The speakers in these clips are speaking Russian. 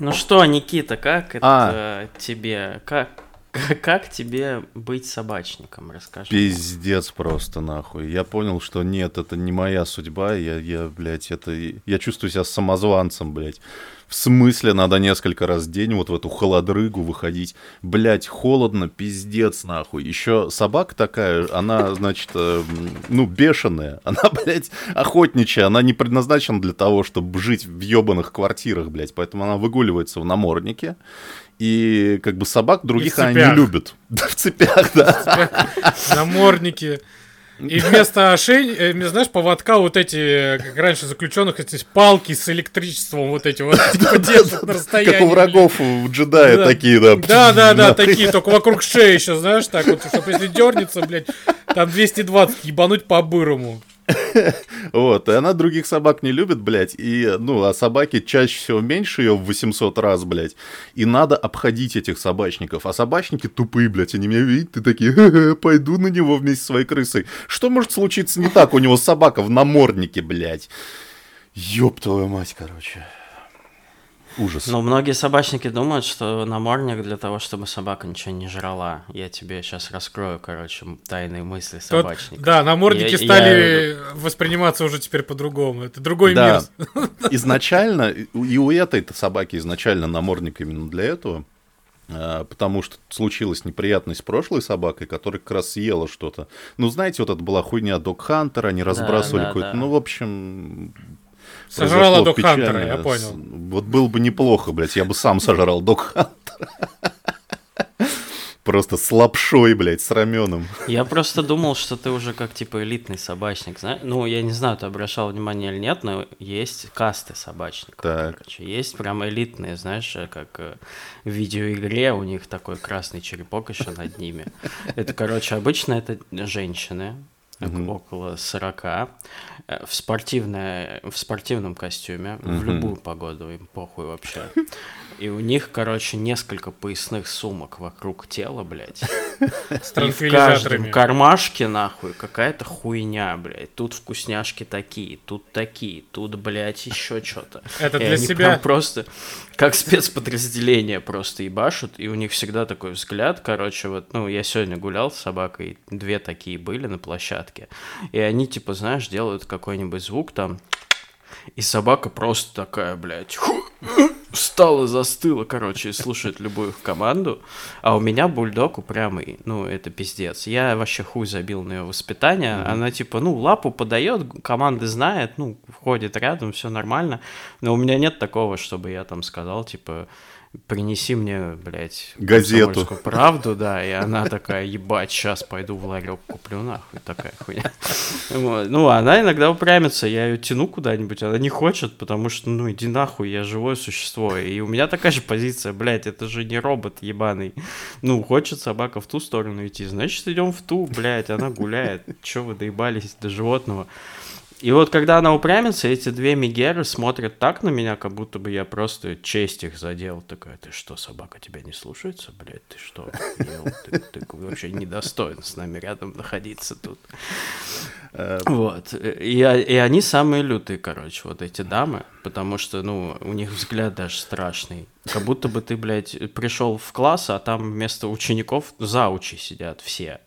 Ну что, Никита, как это А. тебе, как, как тебе быть собачником, расскажи. Пиздец просто, нахуй. Я понял, что нет, это не моя судьба. Я, я, блядь, это... Я чувствую себя самозванцем, блядь. В смысле, надо несколько раз в день вот в эту холодрыгу выходить. Блядь, холодно, пиздец, нахуй. Еще собака такая, она, значит, э, ну, бешеная. Она, блядь, охотничья. Она не предназначена для того, чтобы жить в ебаных квартирах, блядь. Поэтому она выгуливается в наморднике. И как бы собак других в она не. Да, в цепях, да. намордники. И вместо ошей, э, знаешь, поводка вот эти, как раньше заключенных, эти палки с электричеством, вот эти вот, типа, держат на расстоянии. Как у врагов у джедая Да. такие, да. Да, да, да, такие, только вокруг шеи еще, знаешь, так вот, чтобы если дернется, блядь, там 220 ебануть по-бырому. Вот, и она других собак не любит, блядь, и, ну, а собаки чаще всего меньше ее в 800 раз, блядь, и надо обходить этих собачников, а собачники тупые, блядь, они меня видят, и такие, «Ха-ха, пойду на него вместе со своей крысой. Что может случиться не так? У него собака в наморднике, блядь. Ёб твою мать, короче. Ужас. Но многие собачники думают, что намордник для того, чтобы собака ничего не жрала. Я тебе сейчас раскрою, короче, тайные мысли Тот- собачника. да, намордники Я- стали восприниматься уже теперь по-другому. Это другой Да, мир. изначально, и у этой-то собаки изначально намордник именно для этого, а, потому что случилась неприятность с прошлой собакой, которая как раз съела что-то. Ну, знаете, вот это была хуйня Док Хантер, они разбрасывали да, какой-то, да. ну, в общем... Сожрала Док Хантера, я понял. Вот было бы неплохо, блядь, я бы сам сожрал Док Хантера. Просто с лапшой, блядь, с раменом. Я просто думал, что ты уже как типа элитный собачник, знаешь? Ну, я не знаю, ты обращал внимание или нет, но есть касты собачников. Так. Короче, есть прям элитные, знаешь, э, как э, в видеоигре у них такой красный черепок еще над ними. Это, короче, обычно это женщины, так, около 40, э, в, спортивное, в спортивном костюме, в любую погоду, им похуй вообще. И у них, короче, несколько поясных сумок вокруг тела, блядь. С И в каждом кармашке, нахуй, какая-то хуйня, блядь. Тут вкусняшки такие, тут такие, тут, блядь, еще что-то. Это И для они себя. прям просто как спецподразделение просто ебашут, и у них всегда такой взгляд, короче, вот, ну, я сегодня гулял с собакой, две такие были на площадке, и они, типа, знаешь, делают какой-нибудь звук там, и собака просто такая, блядь, встала, застыла, короче, и слушает любую команду. А у меня бульдог упрямый, ну, это пиздец. Я вообще хуй забил на ее воспитание. Она типа, ну, лапу подает, команды знает, ну, входит рядом, все нормально. Но у меня нет такого, чтобы я там сказал, типа, принеси мне, блядь, Газету. «Комсомольскую правду, да, и она такая, ебать, сейчас пойду в ларек куплю, нахуй, такая хуйня. Вот. Ну, она иногда упрямится, я ее тяну куда-нибудь, она не хочет, потому что, ну, иди нахуй, я живое существо. И у меня такая же позиция, блядь, это же не робот ебаный. Ну, хочет собака в ту сторону идти, значит, идем в ту, блядь, она гуляет. Че вы доебались до животного? И вот когда она упрямится, эти две Мегеры смотрят так на меня, как будто бы я просто честь их задел. Такая, ты что, собака тебя не слушается, блядь? Ты что, ты, ты вообще недостоин с нами рядом находиться тут. Вот. И, и они самые лютые, короче, вот эти дамы, потому что, ну, у них взгляд даже страшный. Как будто бы ты, блядь, пришел в класс, а там вместо учеников заучи сидят все.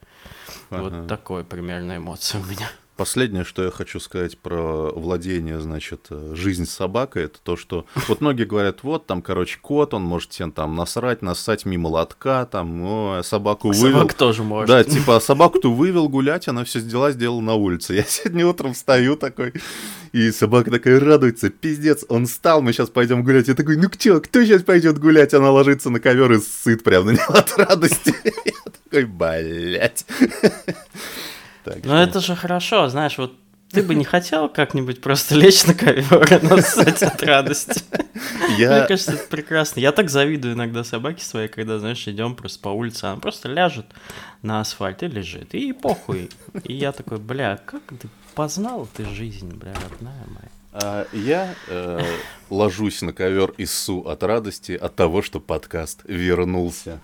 Вот такой примерно эмоция у меня. Последнее, что я хочу сказать про владение, значит, э, жизнь собакой, это то, что вот многие говорят, вот там, короче, кот, он может тебе там насрать, нассать мимо лотка, там, о, собаку вывел. Собака тоже может. Да, типа, а собаку-то вывел гулять, она все дела сделала на улице. Я сегодня утром встаю такой, и собака такая радуется, пиздец, он встал, мы сейчас пойдем гулять. Я такой, ну кто, кто сейчас пойдет гулять? Она ложится на ковер и сыт прям на него от радости. Я такой, блядь. Так Но это же хорошо, знаешь, вот ты бы не хотел как-нибудь просто лечь на ковер и нассать от радости. Я... Мне кажется, это прекрасно. Я так завидую иногда собаке своей, когда, знаешь, идем просто по улице, она просто ляжет на асфальт и лежит, и похуй. И я такой, бля, как ты познал ты жизнь, бля, родная моя. А я э, ложусь на ковер и ссу от радости от того, что подкаст вернулся.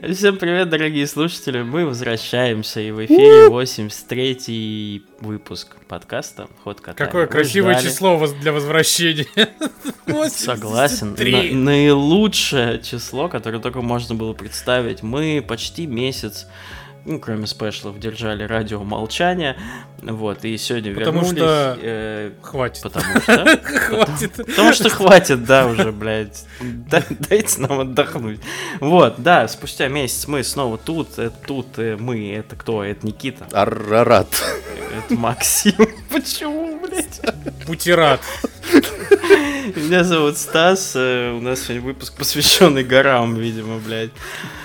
Всем привет, дорогие слушатели. Мы возвращаемся, и в эфире 83-й выпуск подкаста «Ход кота». Какое Вы красивое ждали. число для возвращения. Согласен. 83. На- наилучшее число, которое только можно было представить. Мы почти месяц, ну, кроме спешлов, держали радио молчания. Вот, и сегодня Потому вернулись. что- э, Хватит. потому что... Хватит. Потому что хватит, да, уже, блядь. Да- Дайте нам отдохнуть. Вот, да, спустя месяц мы снова тут. э, Тут э, мы, это кто? Это Никита. Арарат. Это Максим. Почему, блядь? Бутерат. Меня зовут Стас. э, У нас сегодня выпуск, посвященный горам, видимо, блядь.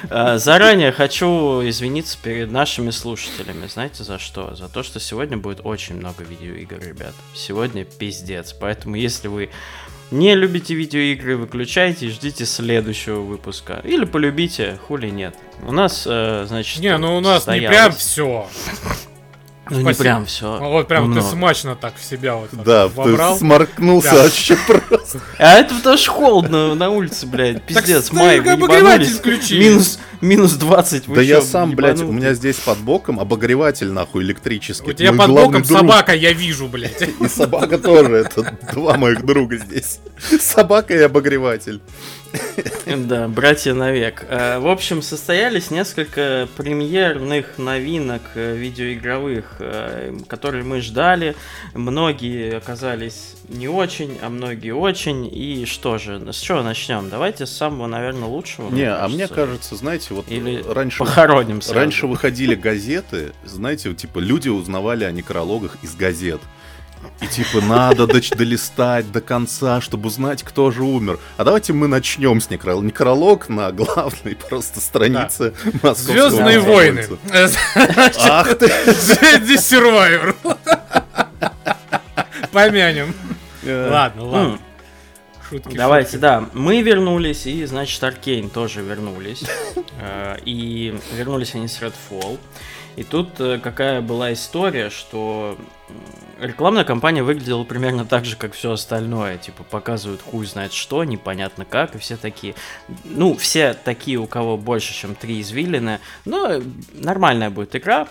А, Заранее хочу извиниться перед нашими слушателями. Знаете за что? За то, что сегодня будет очень много видеоигр, ребят. Сегодня пиздец. Поэтому, если вы не любите видеоигры, выключайте и ждите следующего выпуска. Или полюбите, хули нет. У нас, э, значит... Не, ну у нас не состоялось- прям все. Ну, не прям все. Вот прям ты смачно так в себя вот так Да, вобрал. ты сморкнулся Да. вообще просто. А это потому что холодно на улице, блядь. Пиздец, май, ну, обогреватель включи. Минус, минус 20. вы Да я сам, блядь, у меня здесь под боком обогреватель, нахуй, электрический. У тебя под боком собака, я вижу, блядь. И собака тоже, это два моих друга здесь. Собака и обогреватель. Да, братья навек. Э, В общем, состоялись несколько премьерных новинок э, видеоигровых, э, которые мы ждали. Многие оказались не очень, а многие очень. И что же, с чего начнем? Давайте с самого, наверное, лучшего. Не, а мне кажется, знаете, вот Или раньше... похороним сразу. Раньше выходили газеты, знаете, типа люди узнавали о некрологах из газет. И типа надо доч- долистать до конца, чтобы узнать, кто же умер. А давайте мы начнем с некролога. Некролог на главной просто странице московского Звездные войны. комсомольца. Ах ты! The Survivor. Помянем. Э, Ладно, ладно. Шутки. Давайте, шутки. да. Мы вернулись, и, значит, Аркейн тоже вернулись. Э, И вернулись они с Redfall. И тут э, какая была история, что рекламная кампания выглядела примерно так же, как все остальное. Типа показывают хуй знает что, непонятно как, и все такие... Ну, все такие, у кого больше, чем три извилины. Но нормальная будет игра.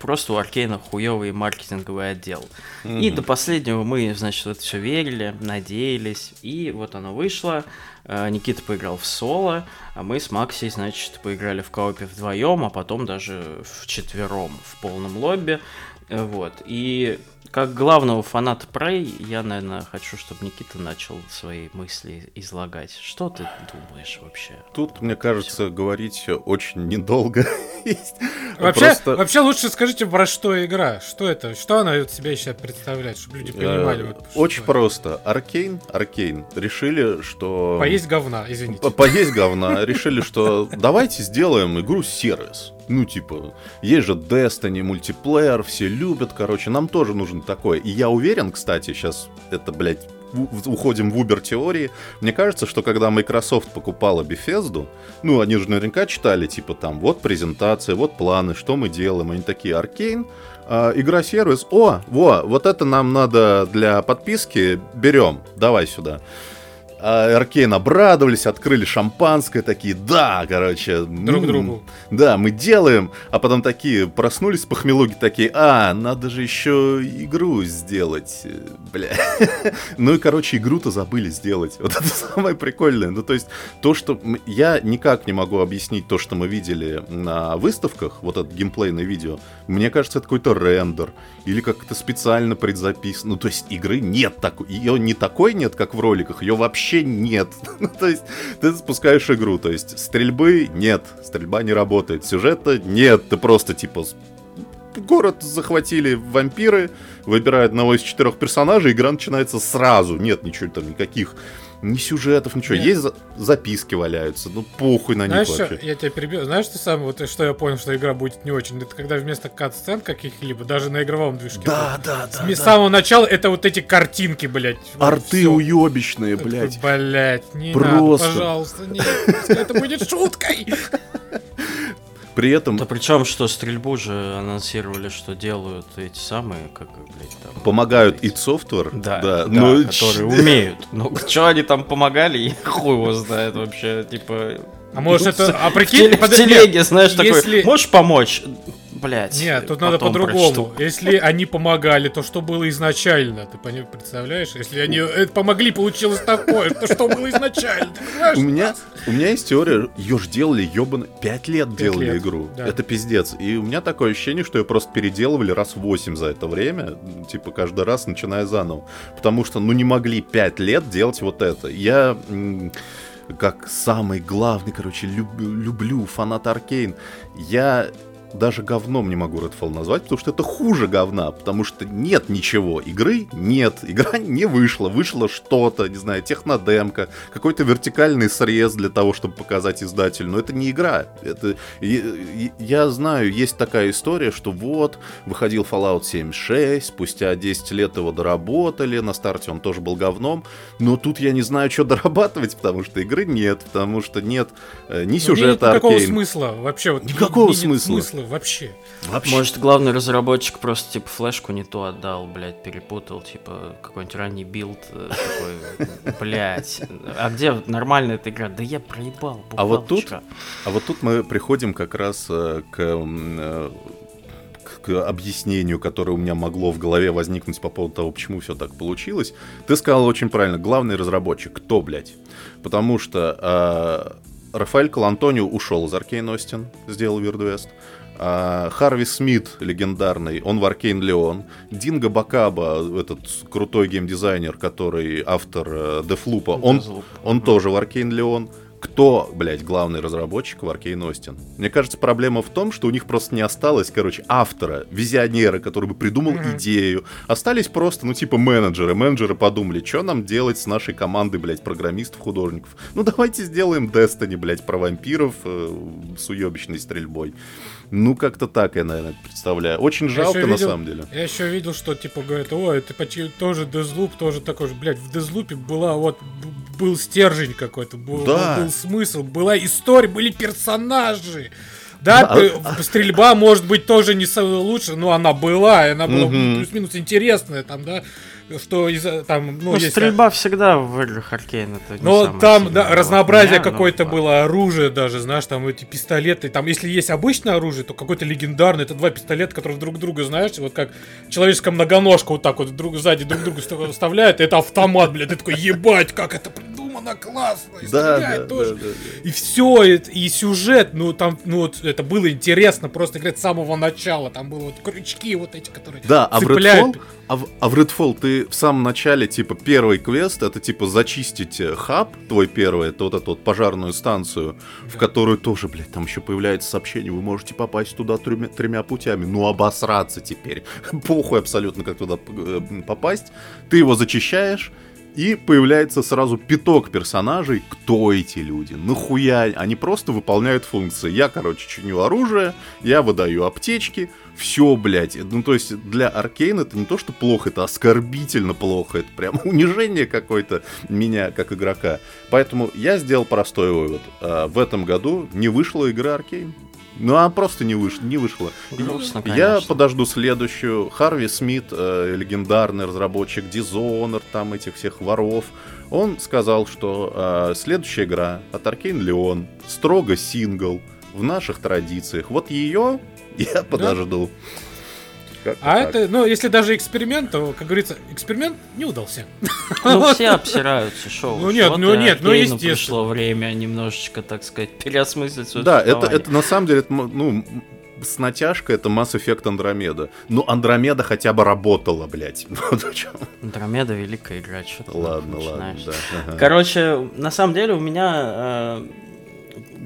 Просто у Аркейна хуёвый маркетинговый отдел. И до последнего мы, значит, в это все верили, надеялись. И вот оно вышло. Э, Никита поиграл в соло, а мы с Максей, значит, поиграли в коопе вдвоем, а потом даже в четвером в полном лобби. Э, Вот. И как главного фаната Prey, я, наверное, хочу, чтобы Никита начал свои мысли излагать. Что ты думаешь вообще? Тут, мне кажется, говорить очень недолго. Вообще, Просто, вообще лучше скажите, про что игра. Что это? Что она из себя сейчас представляет, чтобы люди понимали. э, вот, Очень это. просто. Аркейн, Аркейн решили, что... Поесть говна, извините. По- Поесть говна. Решили, что давайте сделаем игру-сервис. Ну, типа, есть же Destiny, мультиплеер, все любят, короче, нам тоже нужен такой. И я уверен, кстати, сейчас это, блядь, уходим в Uber-теории. Мне кажется, что когда Microsoft покупала Bethesda, ну, они же наверняка читали, типа, там, вот презентация, вот планы, что мы делаем. Они такие, Аркейн, а, игра-сервис, о, во, вот это нам надо для подписки, берем, давай сюда. А Аркейн обрадовались, открыли шампанское, такие, да, короче. Друг м, другу. Да, мы делаем, а потом такие проснулись похмелуги, такие, а, надо же еще игру сделать, э, бля. Ну и, короче, игру-то забыли сделать. Вот это самое прикольное. Ну, то есть, то, что... Я никак не могу объяснить то, что мы видели на выставках, вот это геймплейное видео. Мне кажется, это какой-то рендер. Или как-то специально предзаписано. Ну, то есть, игры нет такой. Ее не такой нет, как в роликах, ее вообще нет. Ну, то есть, ты запускаешь игру, то есть, стрельбы нет, стрельба не работает, сюжета нет, ты просто, типа, город захватили вампиры, выбирают одного из четырех персонажей, игра начинается сразу. Нет ничего там, никаких ни сюжетов, ничего. Нет. Есть за- записки валяются, ну похуй на Знаешь, них что? вообще. я тебя перебью. Знаешь, что самое, вот, что я понял, что игра будет не очень? Это когда вместо кат-сцен каких-либо, даже на игровом движке. Да, да, С да. ми- да. самого начала это вот эти картинки, блядь. Вот Арты всё. уебищные, блядь. Блядь, не Просто. надо, пожалуйста, нет, это будет шуткой. При этом Да причем, что стрельбу же анонсировали, что делают эти самые, как, блядь, там... помогают эти- id Software. Да, да, но которые умеют. Ну, что они там помогали, я хуй его знает вообще. Типа, А может это... А в прикинь, в подожди, телеге, знаешь, если- такой, можешь помочь? Блять. Нет, тут надо по-другому. Если они помогали, то что было изначально? Ты представляешь? Если они э, помогли, получилось такое, то что было изначально? У меня, у меня есть теория, ее ж делали, ебано, 5 лет Пять делали лет, игру. да. Это пиздец. И у меня такое ощущение, что ее просто переделывали раз 8 за это время, типа каждый раз начиная заново. Потому что, ну, не могли 5 лет делать вот это. Я, как самый главный, короче, люб- люблю фанат Аркейн, я даже говном не могу Redfall назвать, потому что это хуже говна, потому что нет ничего. Игры нет, игра не вышла, вышло что-то, не знаю, технодемка, какой-то вертикальный срез для того, чтобы показать издателю, но это не игра. Это, я знаю, есть такая история, что вот, выходил Fallout 76, спустя 10 лет его доработали, на старте он тоже был говном, но тут я не знаю, что дорабатывать, потому что игры нет, потому что нет э, ни Ну, сюжета нет никакого Arkane. смысла вообще. Вот, Никакого нет смысла. смысла вообще. Вообще. Может, главный разработчик просто, типа, флешку не то отдал, блядь, перепутал, типа, какой-нибудь ранний билд э, такой, блядь. А где нормальная эта игра? Да я проебал, А вот тут. А вот тут мы приходим как раз э, к, э, к- к объяснению, которое у меня могло в голове возникнуть по поводу того, почему все так получилось. Ты сказал очень правильно, главный разработчик, кто, блядь? Потому что э, Рафаэль Калантонио ушел из Аркейн Остин, сделал Weird West. А, Харви Смит, легендарный, он в Аркейн Леон. Динго Бакаба, этот крутой геймдизайнер, который автор э, Дефлупа, он, он тоже в Аркейн Леон. Кто, блядь, главный разработчик в Аркейн Остин? Мне кажется, проблема в том, что у них просто не осталось, короче, автора, визионера, который бы придумал Мгм. идею. Остались просто, ну, типа, менеджеры. Менеджеры подумали, что нам делать с нашей командой, блядь, программистов, художников. Ну, давайте сделаем Destiny, блядь, про вампиров э, с уебищной стрельбой. Ну, как-то так я, наверное, представляю. Очень жалко, ещё на видел- самом деле. Я еще видел, что типа говорят, о, это почти тоже Дезлуп, тоже такой же, блядь, в Дезлупе была вот был стержень какой-то, был, Да. был смысл, была история, были персонажи. Да, Да, п- стрельба может быть тоже не самая лучшая, но она была, и она была плюс-минус интересная, там, да, что из там, ну, Ну, если- стрельба всегда в играх Аркейн, это Но там, да, разнообразие какое-то да. было, оружие даже, знаешь, там эти пистолеты. Там, если есть обычное оружие, то какое-то легендарное. Это два пистолета, которые друг друга, знаешь, вот как человеческая многоножка вот так вот друг сзади друг друга вста- вставляют. Это автомат, блядь. Ты такой, ебать, как это классно. И Да, стреляет да, тоже. да, да, да. И все, и, и сюжет, ну там, ну вот это было интересно просто играть с самого начала. Там были вот крючки вот эти, которые Да, а в цепляют. Redfall, а в, а в Redfall ты в самом начале, типа, первый квест, это, типа, зачистить э, хаб, твой первый, это вот эту вот пожарную станцию, в Да. которую тоже, блядь, там еще появляется сообщение, вы можете попасть туда тремя, тремя путями, ну, обосраться теперь. Похуй абсолютно, как туда э, попасть. Ты его зачищаешь, и появляется сразу пяток персонажей. Кто эти люди? Нахуя? Они просто выполняют функции. Я, короче, чиню оружие, я выдаю аптечки. Все, блядь. Ну, то есть для Аркейн это не то, что плохо, это оскорбительно плохо. Это прям унижение какое-то меня как игрока. Поэтому я сделал простой вывод. А, В этом году не вышла игра Аркейн. Ну, она просто не, выш... не вышла. Грустно, Я подожду следующую. Харви Смит, э, легендарный разработчик Dishonored, там этих всех воров. Он сказал, что э, следующая игра от Arkane Leon строго сингл в наших традициях. Вот ее я подожду. Как-то А так. это, ну, если даже эксперимент, то, как говорится, эксперимент не удался. Ну, все обсираются, шоу. Ну, нет, ну, нет, ну, естественно. пришло время немножечко, так сказать, переосмыслить свое Да, это, это на самом деле, ну, с натяжкой это Mass Effect Andromeda. Ну, Андромеда хотя бы работала, блядь. Андромеда великая игра, что ты Ладно, ладно, да. ага. Короче, на самом деле у меня э,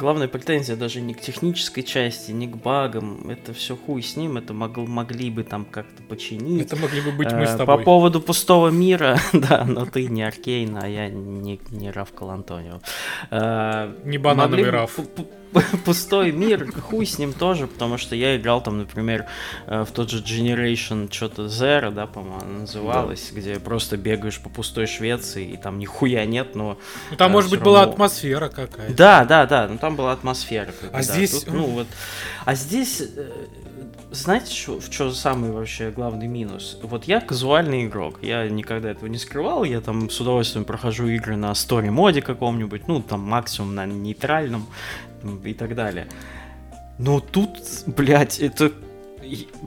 главная претензия даже не к технической части, не к багам. Это все хуй с ним, это могл- могли бы там как-то починить. Это могли бы быть мы Э, с По тобой. поводу пустого мира, да, но ты не Аркейн, а я не, не Раф Калантонио. Э, Не банановый могли Раф. пу- Пустой мир, хуй с ним тоже, потому что я играл там, например, э, в тот же Generation что-то Zero, да, по-моему, она называлась, где просто бегаешь по пустой Швеции, и там нихуя нет, но... Ну, там, э, может быть, была равно- атмосфера какая-то. Да, да, да, ну там была атмосфера. А да. здесь, Тут, ну вот, а здесь, э, знаете, в чем самый вообще главный минус? Вот я казуальный игрок, я никогда этого не скрывал, я там с удовольствием прохожу игры на стори моде каком-нибудь, ну там максимум на нейтральном и так далее. Но тут, блядь, это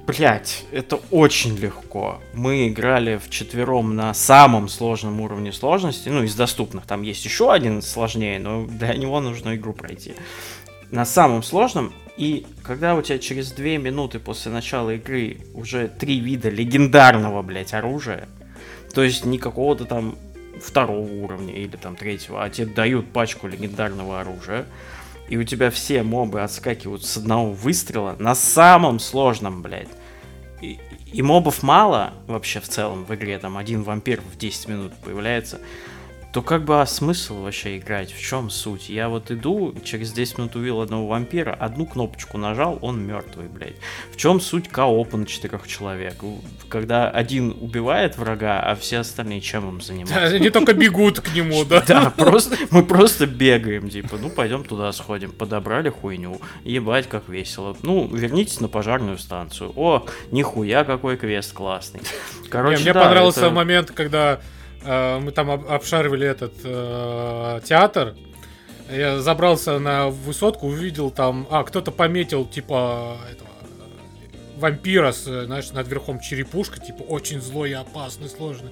Блять, это очень легко. Мы играли в четвером на самом сложном уровне сложности, ну, из доступных. Там есть еще один сложнее, но для него нужно игру пройти. На самом сложном и когда у тебя через две минуты после начала игры уже три вида легендарного, блядь, оружия, то есть не какого-то там второго уровня или там третьего, а тебе дают пачку легендарного оружия, и у тебя все мобы отскакивают с одного выстрела на самом сложном, блядь. И, и мобов мало вообще в целом в игре, там один вампир в 10 минут появляется то как бы а смысл вообще играть? В чем суть? Я вот иду, через 10 минут увидел одного вампира, одну кнопочку нажал, он мертвый, блядь. В чем суть коопа на четырех человек? Когда один убивает врага, а все остальные чем им занимаются? Да, они только бегут к нему, да? Да, просто, мы просто бегаем, типа, ну пойдем туда сходим, подобрали хуйню, ебать как весело. Ну, вернитесь на пожарную станцию. О, нихуя какой квест классный. Короче, Мне понравился момент, когда мы там обшаривали этот э, театр. Я забрался на высотку, увидел там, а кто-то пометил типа этого вампира с, знаешь, над верхом черепушка, типа, очень злой и опасный, сложный.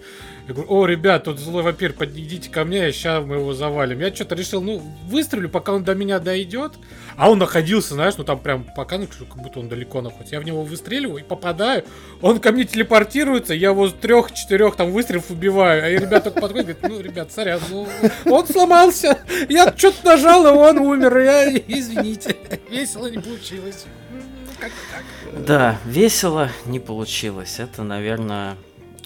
Я говорю, о, ребят, тут злой вампир, подойдите ко мне, сейчас мы его завалим. Я что-то решил, ну, выстрелю, пока он до меня дойдет. А он находился, знаешь, ну там прям пока, ну, как будто он далеко находится. Я в него выстреливаю и попадаю. Он ко мне телепортируется, я его с трех-четырех там выстрелов убиваю. А ребята подходят, говорят, ну, ребят, сорян, ну, он сломался. Я что-то нажал, и он умер. Я, извините, весело не получилось. Да, весело не получилось. Это, наверное,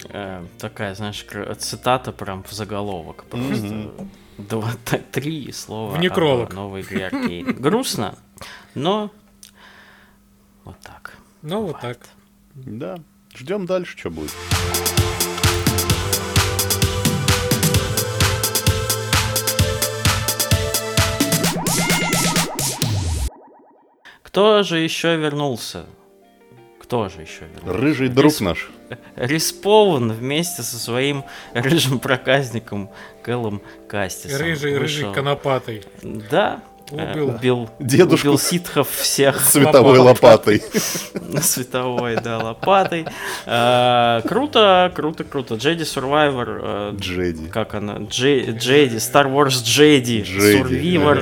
э, такая, знаешь, цитата прям в заголовок. Просто mm-hmm. два, три слова в некролог. о новой игре Аркейн. Грустно, но вот так. Ну, вот так. Да. Ждем дальше, что будет. Кто же еще вернулся? Кто же еще вернулся? Рыжий друг Рис... наш. Риспован вместе со своим рыжим проказником Кэллом Кастисом. Рыжий, Вышел. рыжий конопатый. Да, Убил, убил, Дедушку убил ситхов всех. Световой лопатой. Световой, да, лопатой. А, круто, круто, круто. Джеди Survivor. Джеди. Как она? Джеди, Star Wars Джеди. Survivor.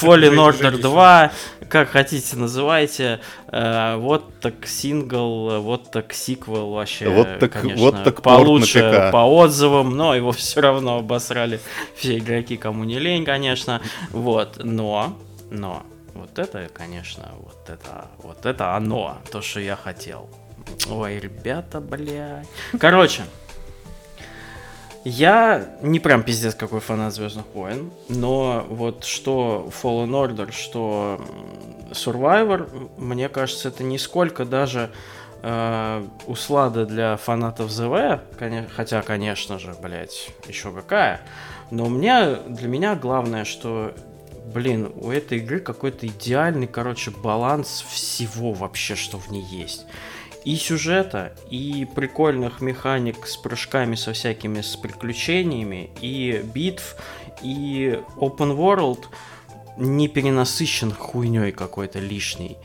Fallen Order 2. Как хотите, называйте. А, вот так сингл, вот так сиквел вообще. Вот так, конечно, вот так получше по отзывам, но его все равно обосрали все игроки, кому не лень, конечно. Вот, но но, вот это, конечно, вот это, вот это оно, то, что я хотел. Ой, ребята, бля. Короче, я не прям пиздец какой фанат Звездных войн, но вот что Fallen Order, что Survivor, мне кажется, это нисколько даже э, услада для фанатов ЗВ, хотя, конечно же, блять, еще какая. Но у меня, для меня главное, что блин, у этой игры какой-то идеальный, короче, баланс всего вообще, что в ней есть. И сюжета, и прикольных механик с прыжками со всякими с приключениями, и битв, и open world не перенасыщен хуйней какой-то лишней.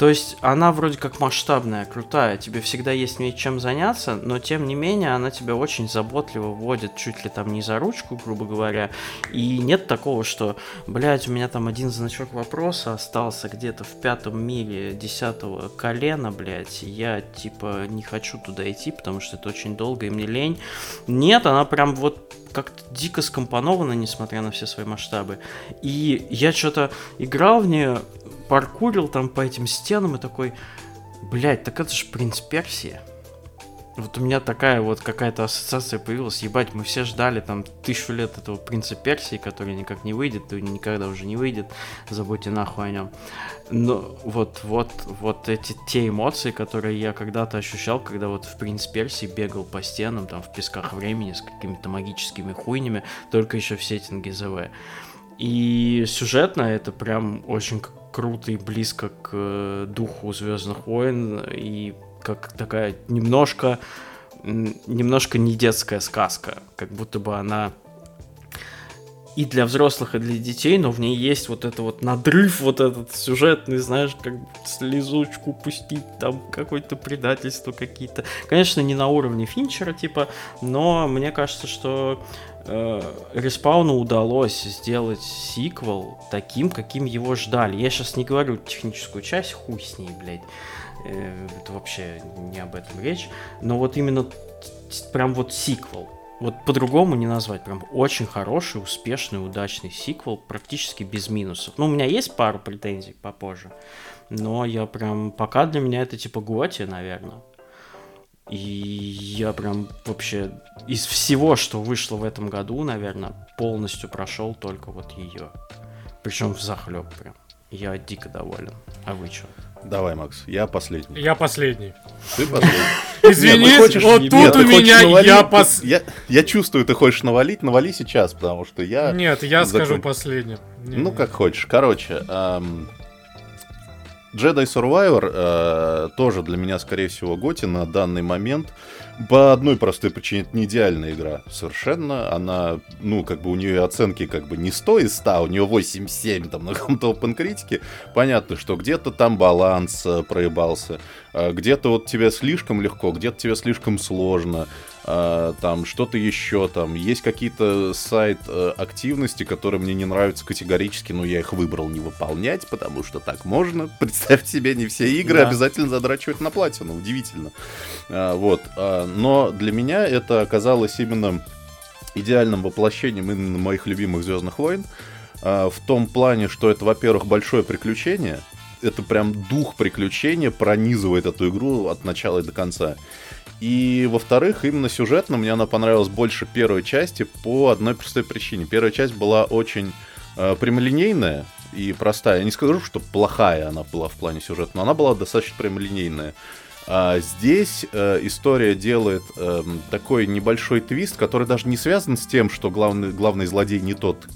То есть она вроде как масштабная, крутая, тебе всегда есть мне чем заняться, но тем не менее она тебя очень заботливо вводит чуть ли там не за ручку, грубо говоря. И нет такого, что, блядь, у меня там один значок вопроса остался где-то в пятом мире десятого колена, блядь, я типа не хочу туда идти, потому что это очень долго и мне лень. Нет, она прям вот как-то дико скомпонована, несмотря на все свои масштабы. И я что-то играл в нее, паркурил там по этим стенам и такой, блядь, так это же принц Персия. Вот у меня такая вот какая-то ассоциация появилась. Ебать, мы все ждали там тысячу лет этого принца Персии, который никак не выйдет, и никогда уже не выйдет. Забудьте нахуй о нем. Но вот, вот, вот эти те эмоции, которые я когда-то ощущал, когда вот в принц Персии бегал по стенам, там в песках времени с какими-то магическими хуйнями, только еще в сеттинге ЗВ. И сюжетно это прям очень круто и близко к э, духу Звездных войн. И как такая немножко, немножко не детская сказка. Как будто бы она и для взрослых, и для детей, но в ней есть вот это вот надрыв, вот этот сюжетный, знаешь, как слезучку пустить, там какое-то предательство какие-то. Конечно, не на уровне Финчера, типа, но мне кажется, что Респауну удалось сделать сиквел таким, каким его ждали. Я сейчас не говорю техническую часть, хуй с ней, блядь. Э, это вообще не об этом речь. Но вот именно прям вот сиквел вот по-другому не назвать. Прям очень хороший, успешный, удачный сиквел, практически без минусов. Ну, у меня есть пару претензий попозже, но я прям... Пока для меня это типа Готи, наверное. И я прям вообще из всего, что вышло в этом году, наверное, полностью прошел только вот ее. Причем в захлеб прям. Я дико доволен. А вы что? Давай, Макс, я последний. Я последний. Ты последний. Извини, хочешь- вот тут у меня я пос... Я, чувствую, ты хочешь навалить, навали сейчас, потому что я... Нет, я скажу последним. Не, Ну, как хочешь. Короче, Jedi Survivor э, тоже для меня, скорее всего, Готи на данный момент. По одной простой причине, это не идеальная игра. Совершенно. Она, ну, как бы у нее оценки как бы не 100 из 100, у нее 8-7 там на каком-то open критике. Понятно, что где-то там баланс э, проебался. э, Где-то вот тебе слишком легко, где-то тебе слишком сложно. А, там что-то еще там. Есть какие-то сайт э, активности, которые мне не нравятся категорически, но я их выбрал не выполнять, потому что так можно. Представьте себе, не все игры Да. обязательно задрачивать на платину. Удивительно. А, вот. а, но для меня это оказалось именно идеальным воплощением именно моих любимых Звездных войн. в том плане, что это, во-первых, большое приключение. Это прям дух приключения пронизывает эту игру от начала и до конца. И, во-вторых, именно сюжетно мне она понравилась больше первой части по одной простой причине. Первая часть была очень э, прямолинейная и простая. Я не скажу, что плохая она была в плане сюжета, но она была достаточно прямолинейная. А здесь э, история делает эм, такой небольшой твист, который даже не связан с тем, что главный, главный злодей не тот,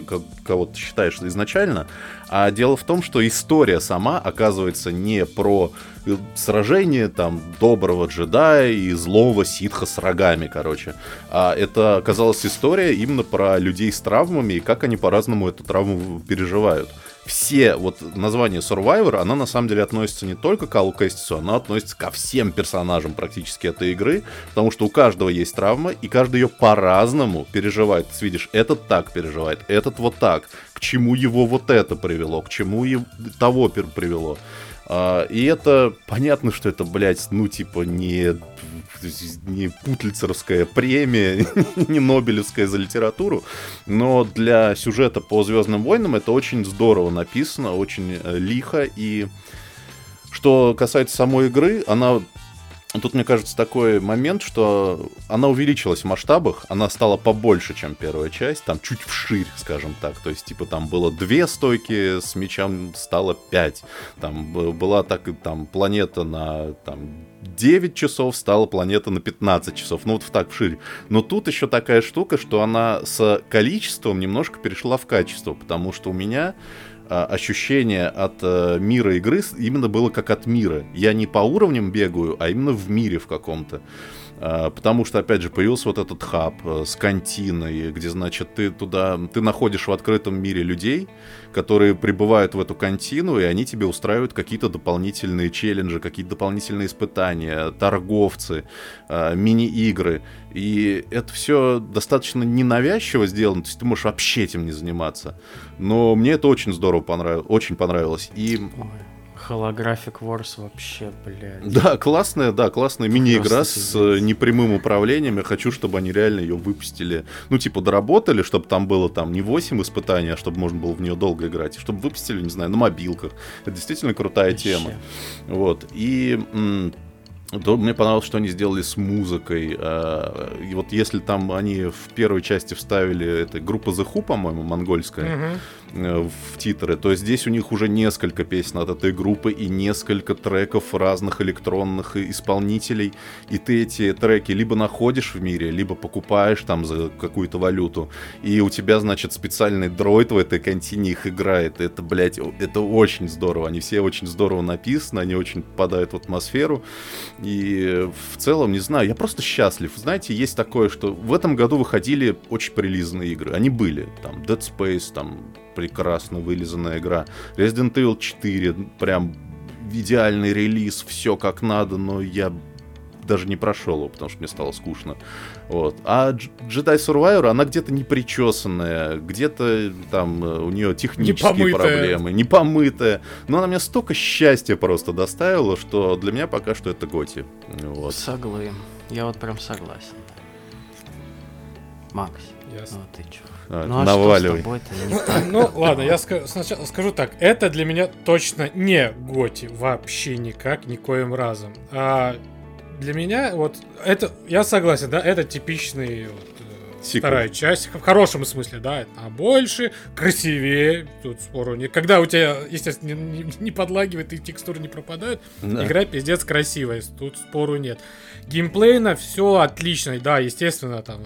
ко- кого ты считаешь изначально, а дело в том, что история сама оказывается не про э, сражение там доброго джедая и злого ситха с рогами, короче. А это оказалась история именно про людей с травмами и как они по-разному эту травму переживают. Все, вот название Survivor, она на самом деле относится не только к Аллу Кэстису, она относится ко всем персонажам практически этой игры, потому что у каждого есть травма, и каждый ее по-разному переживает. Ты видишь, этот так переживает, этот вот так, к чему его вот это привело, к чему и того привело. А, и это понятно, что это, блядь, ну, типа, не, не Путлицеровская премия, не Нобелевская за литературу, но для сюжета по Звездным войнам это очень здорово написано, очень э, лихо. И что касается самой игры, она Тут, мне кажется, такой момент, что она увеличилась в масштабах, она стала побольше, чем первая часть, там чуть вширь, скажем так. То есть, типа, там было две стойки с мечом, стало пять. Там б- была так и там планета на там, 9 часов, стала планета на 15 часов. Ну, вот так вширь. Но тут еще такая штука, что она с количеством немножко перешла в качество, потому что у меня а, ощущение от э, мира игры именно было как от мира. Я не по уровням бегаю, а именно в мире в каком-то. А, Потому что, опять же, появился вот этот хаб э, с континой, где, значит, ты туда, ты находишь в открытом мире людей, которые прибывают в эту контину, и они тебе устраивают какие-то дополнительные челленджи, какие-то дополнительные испытания, торговцы, э, мини-игры. И это все достаточно ненавязчиво сделано, то есть ты можешь вообще этим не заниматься. Но мне это очень здорово понравилось, очень понравилось. И Holographic Wars вообще, блядь. да, классная, да, классная мини-игра с пиздец. э, непрямым управлением. Я хочу, чтобы они реально ее выпустили. Ну, типа, доработали, чтобы там было там не 8 испытаний, а чтобы можно было в нее долго играть. И чтобы выпустили, не знаю, на мобилках. Это действительно крутая Вообще. тема. Вот. И м, то мне понравилось, что они сделали с музыкой. А, И вот если там они в первой части вставили это группа The Who, по-моему, монгольская, Мгм. Э, в титры, то здесь у них уже несколько песен от этой группы и несколько треков разных электронных исполнителей. И ты эти треки либо находишь в мире, либо покупаешь там за какую-то валюту. И у тебя, значит, специальный дроид в этой контине их играет. Это, блядь, это очень здорово. Они все очень здорово написаны, они очень попадают в атмосферу. И в целом, не знаю, я просто счастлив. Знаете, есть такое, что в этом году выходили очень прилизанные игры. Они были. Там Dead Space, там прекрасно вылизанная игра. Resident Evil 4, прям идеальный релиз, все как надо, но я даже не прошел его, потому что мне стало скучно. Вот. А Jedi Survivor, она где-то не причесанная, где-то там э, у нее технические Непомытая. проблемы, не помытая. Но она мне столько счастья просто доставила, что для меня пока что это Готи. Вот. Соглы. Я вот прям согласен. Макс, Ясно. ну ты чё? А, Ну а наваливай. тобой-то не так? Ну, ладно, я ска- сначала скажу так. Это для меня точно не Готи. Вообще никак, никоим разом. А для меня, вот, это, я согласен, да, это типичный вот, э, Сиквел. вторая часть. В хорошем смысле, да. А больше, красивее. Тут спору нет. Когда у тебя, естественно, не, не- не подлагивает и текстуры не пропадают, Да. Игра пиздец красивая, тут спору нет. Геймплейно все отлично, да, естественно, там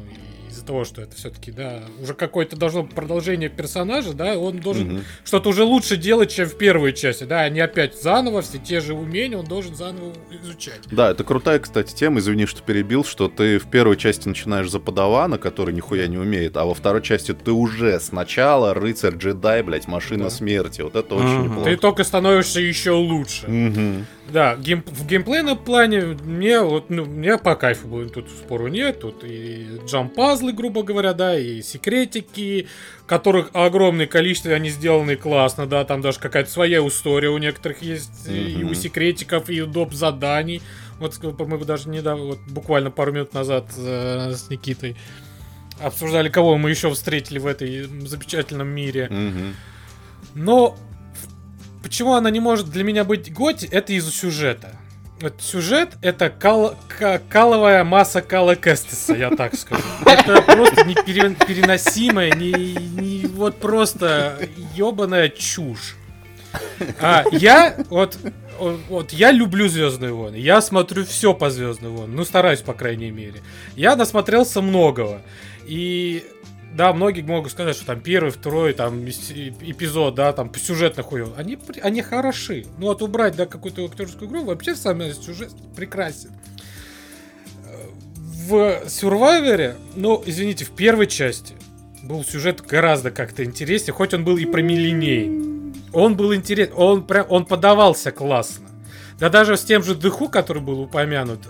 того, что это все-таки, да, уже какое-то должно продолжение персонажа, да, он должен Мгм. что-то уже лучше делать, чем в первой части, да, а не опять заново, все те же умения он должен заново изучать. Да, это крутая, кстати, тема. Извини, что перебил, что ты в первой части начинаешь за подавана, который нихуя не умеет, а во второй части ты уже сначала рыцарь-джедай, блядь, машина Да. смерти. Вот это очень Мгм. неплохо. Ты только становишься еще лучше. Мгм. Да, гейм, в геймплейном плане мне вот, ну, мне по кайфу было, тут спору нет, тут и jump-пазлы, грубо говоря, да, и секретики, которых огромное количество, они сделаны классно, да, там даже какая-то своя история у некоторых есть, и у секретиков, и у доп. заданий. Вот, мы даже недавно, вот буквально пару минут назад э, с Никитой обсуждали, кого мы еще встретили в этой замечательном мире. Мгм. Но почему она не может для меня быть Готи, это из-за сюжета. Вот сюжет это кал- ка- каловая масса Кала Кестиса, я так скажу. Это просто непереносимая, не, не- вот просто ебаная чушь. А я вот, вот я люблю Звездные войны. Я смотрю все по Звездным войнам. Ну, стараюсь, по крайней мере. Я насмотрелся многого. И да, многие могут сказать, что там первый, второй, там эпизод, да, там сюжетно хуёво. Они, они хороши. Ну, вот убрать, да, какую-то актерскую игру, вообще сам сюжет прекрасен. Э, В Survivor, ну, извините, в первой части был сюжет гораздо как-то интереснее, хоть он был и промиленей. Он был интересен, он прям, он подавался классно. Да даже с тем же Дыху, который был упомянут,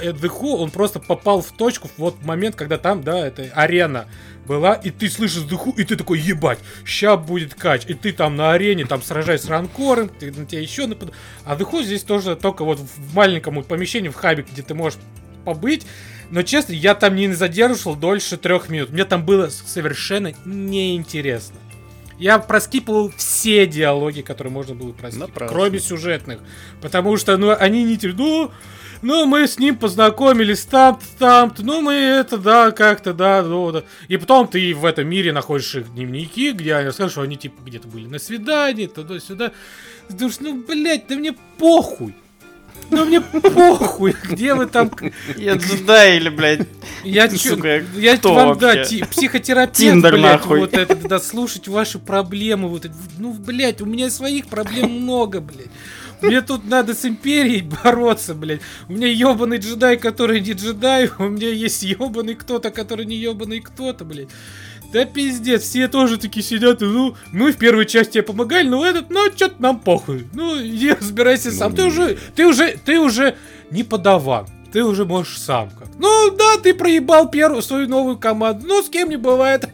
э, Дыху, он просто попал в точку в вот момент, когда там, да, это арена была, и ты слышишь Дыху, и ты такой, ебать, ща будет кач, и ты там на арене, там сражаешься с ранкором, ты, на тебя еще нападают. А Дыху здесь тоже только вот в маленьком помещении, в хабе, где ты можешь побыть, но честно, я там не задерживал дольше трех минут. Мне там было совершенно неинтересно. Я проскипывал все диалоги, которые можно было проскипать, Напрасно. кроме сюжетных. Потому что, ну, они не... Ну, ну, мы с ним познакомились там там ну, мы это, да, как-то, да, ну, да. И потом ты в этом мире находишь их дневники, где они рассказывают, что они, типа, где-то были на свидании, туда-сюда. Ты думаешь, ну, блядь, да мне похуй. Ну, мне похуй, где вы там... Я джедай или, блядь, Я, чё- Сука, я кто вам, да, вообще? ти- психотерапевт, Тиндер, блядь, нахуй. вот это, да, слушать ваши проблемы, вот это. Ну, блядь, у меня своих проблем много, блядь. Мне тут надо с империей бороться, блядь. У меня ебаный джедай, который не джедай, у меня есть ебаный кто-то, который не ебаный кто-то, блядь. Да пиздец, все тоже такие сидят, ну, мы в первой части тебе помогали, но этот, ну, что-то нам похуй. Ну, иди разбирайся сам. Ты уже, ты уже, ты уже не подаван. Ты уже можешь сам как. Ну, да, ты проебал первую свою новую команду. Ну, с кем не бывает.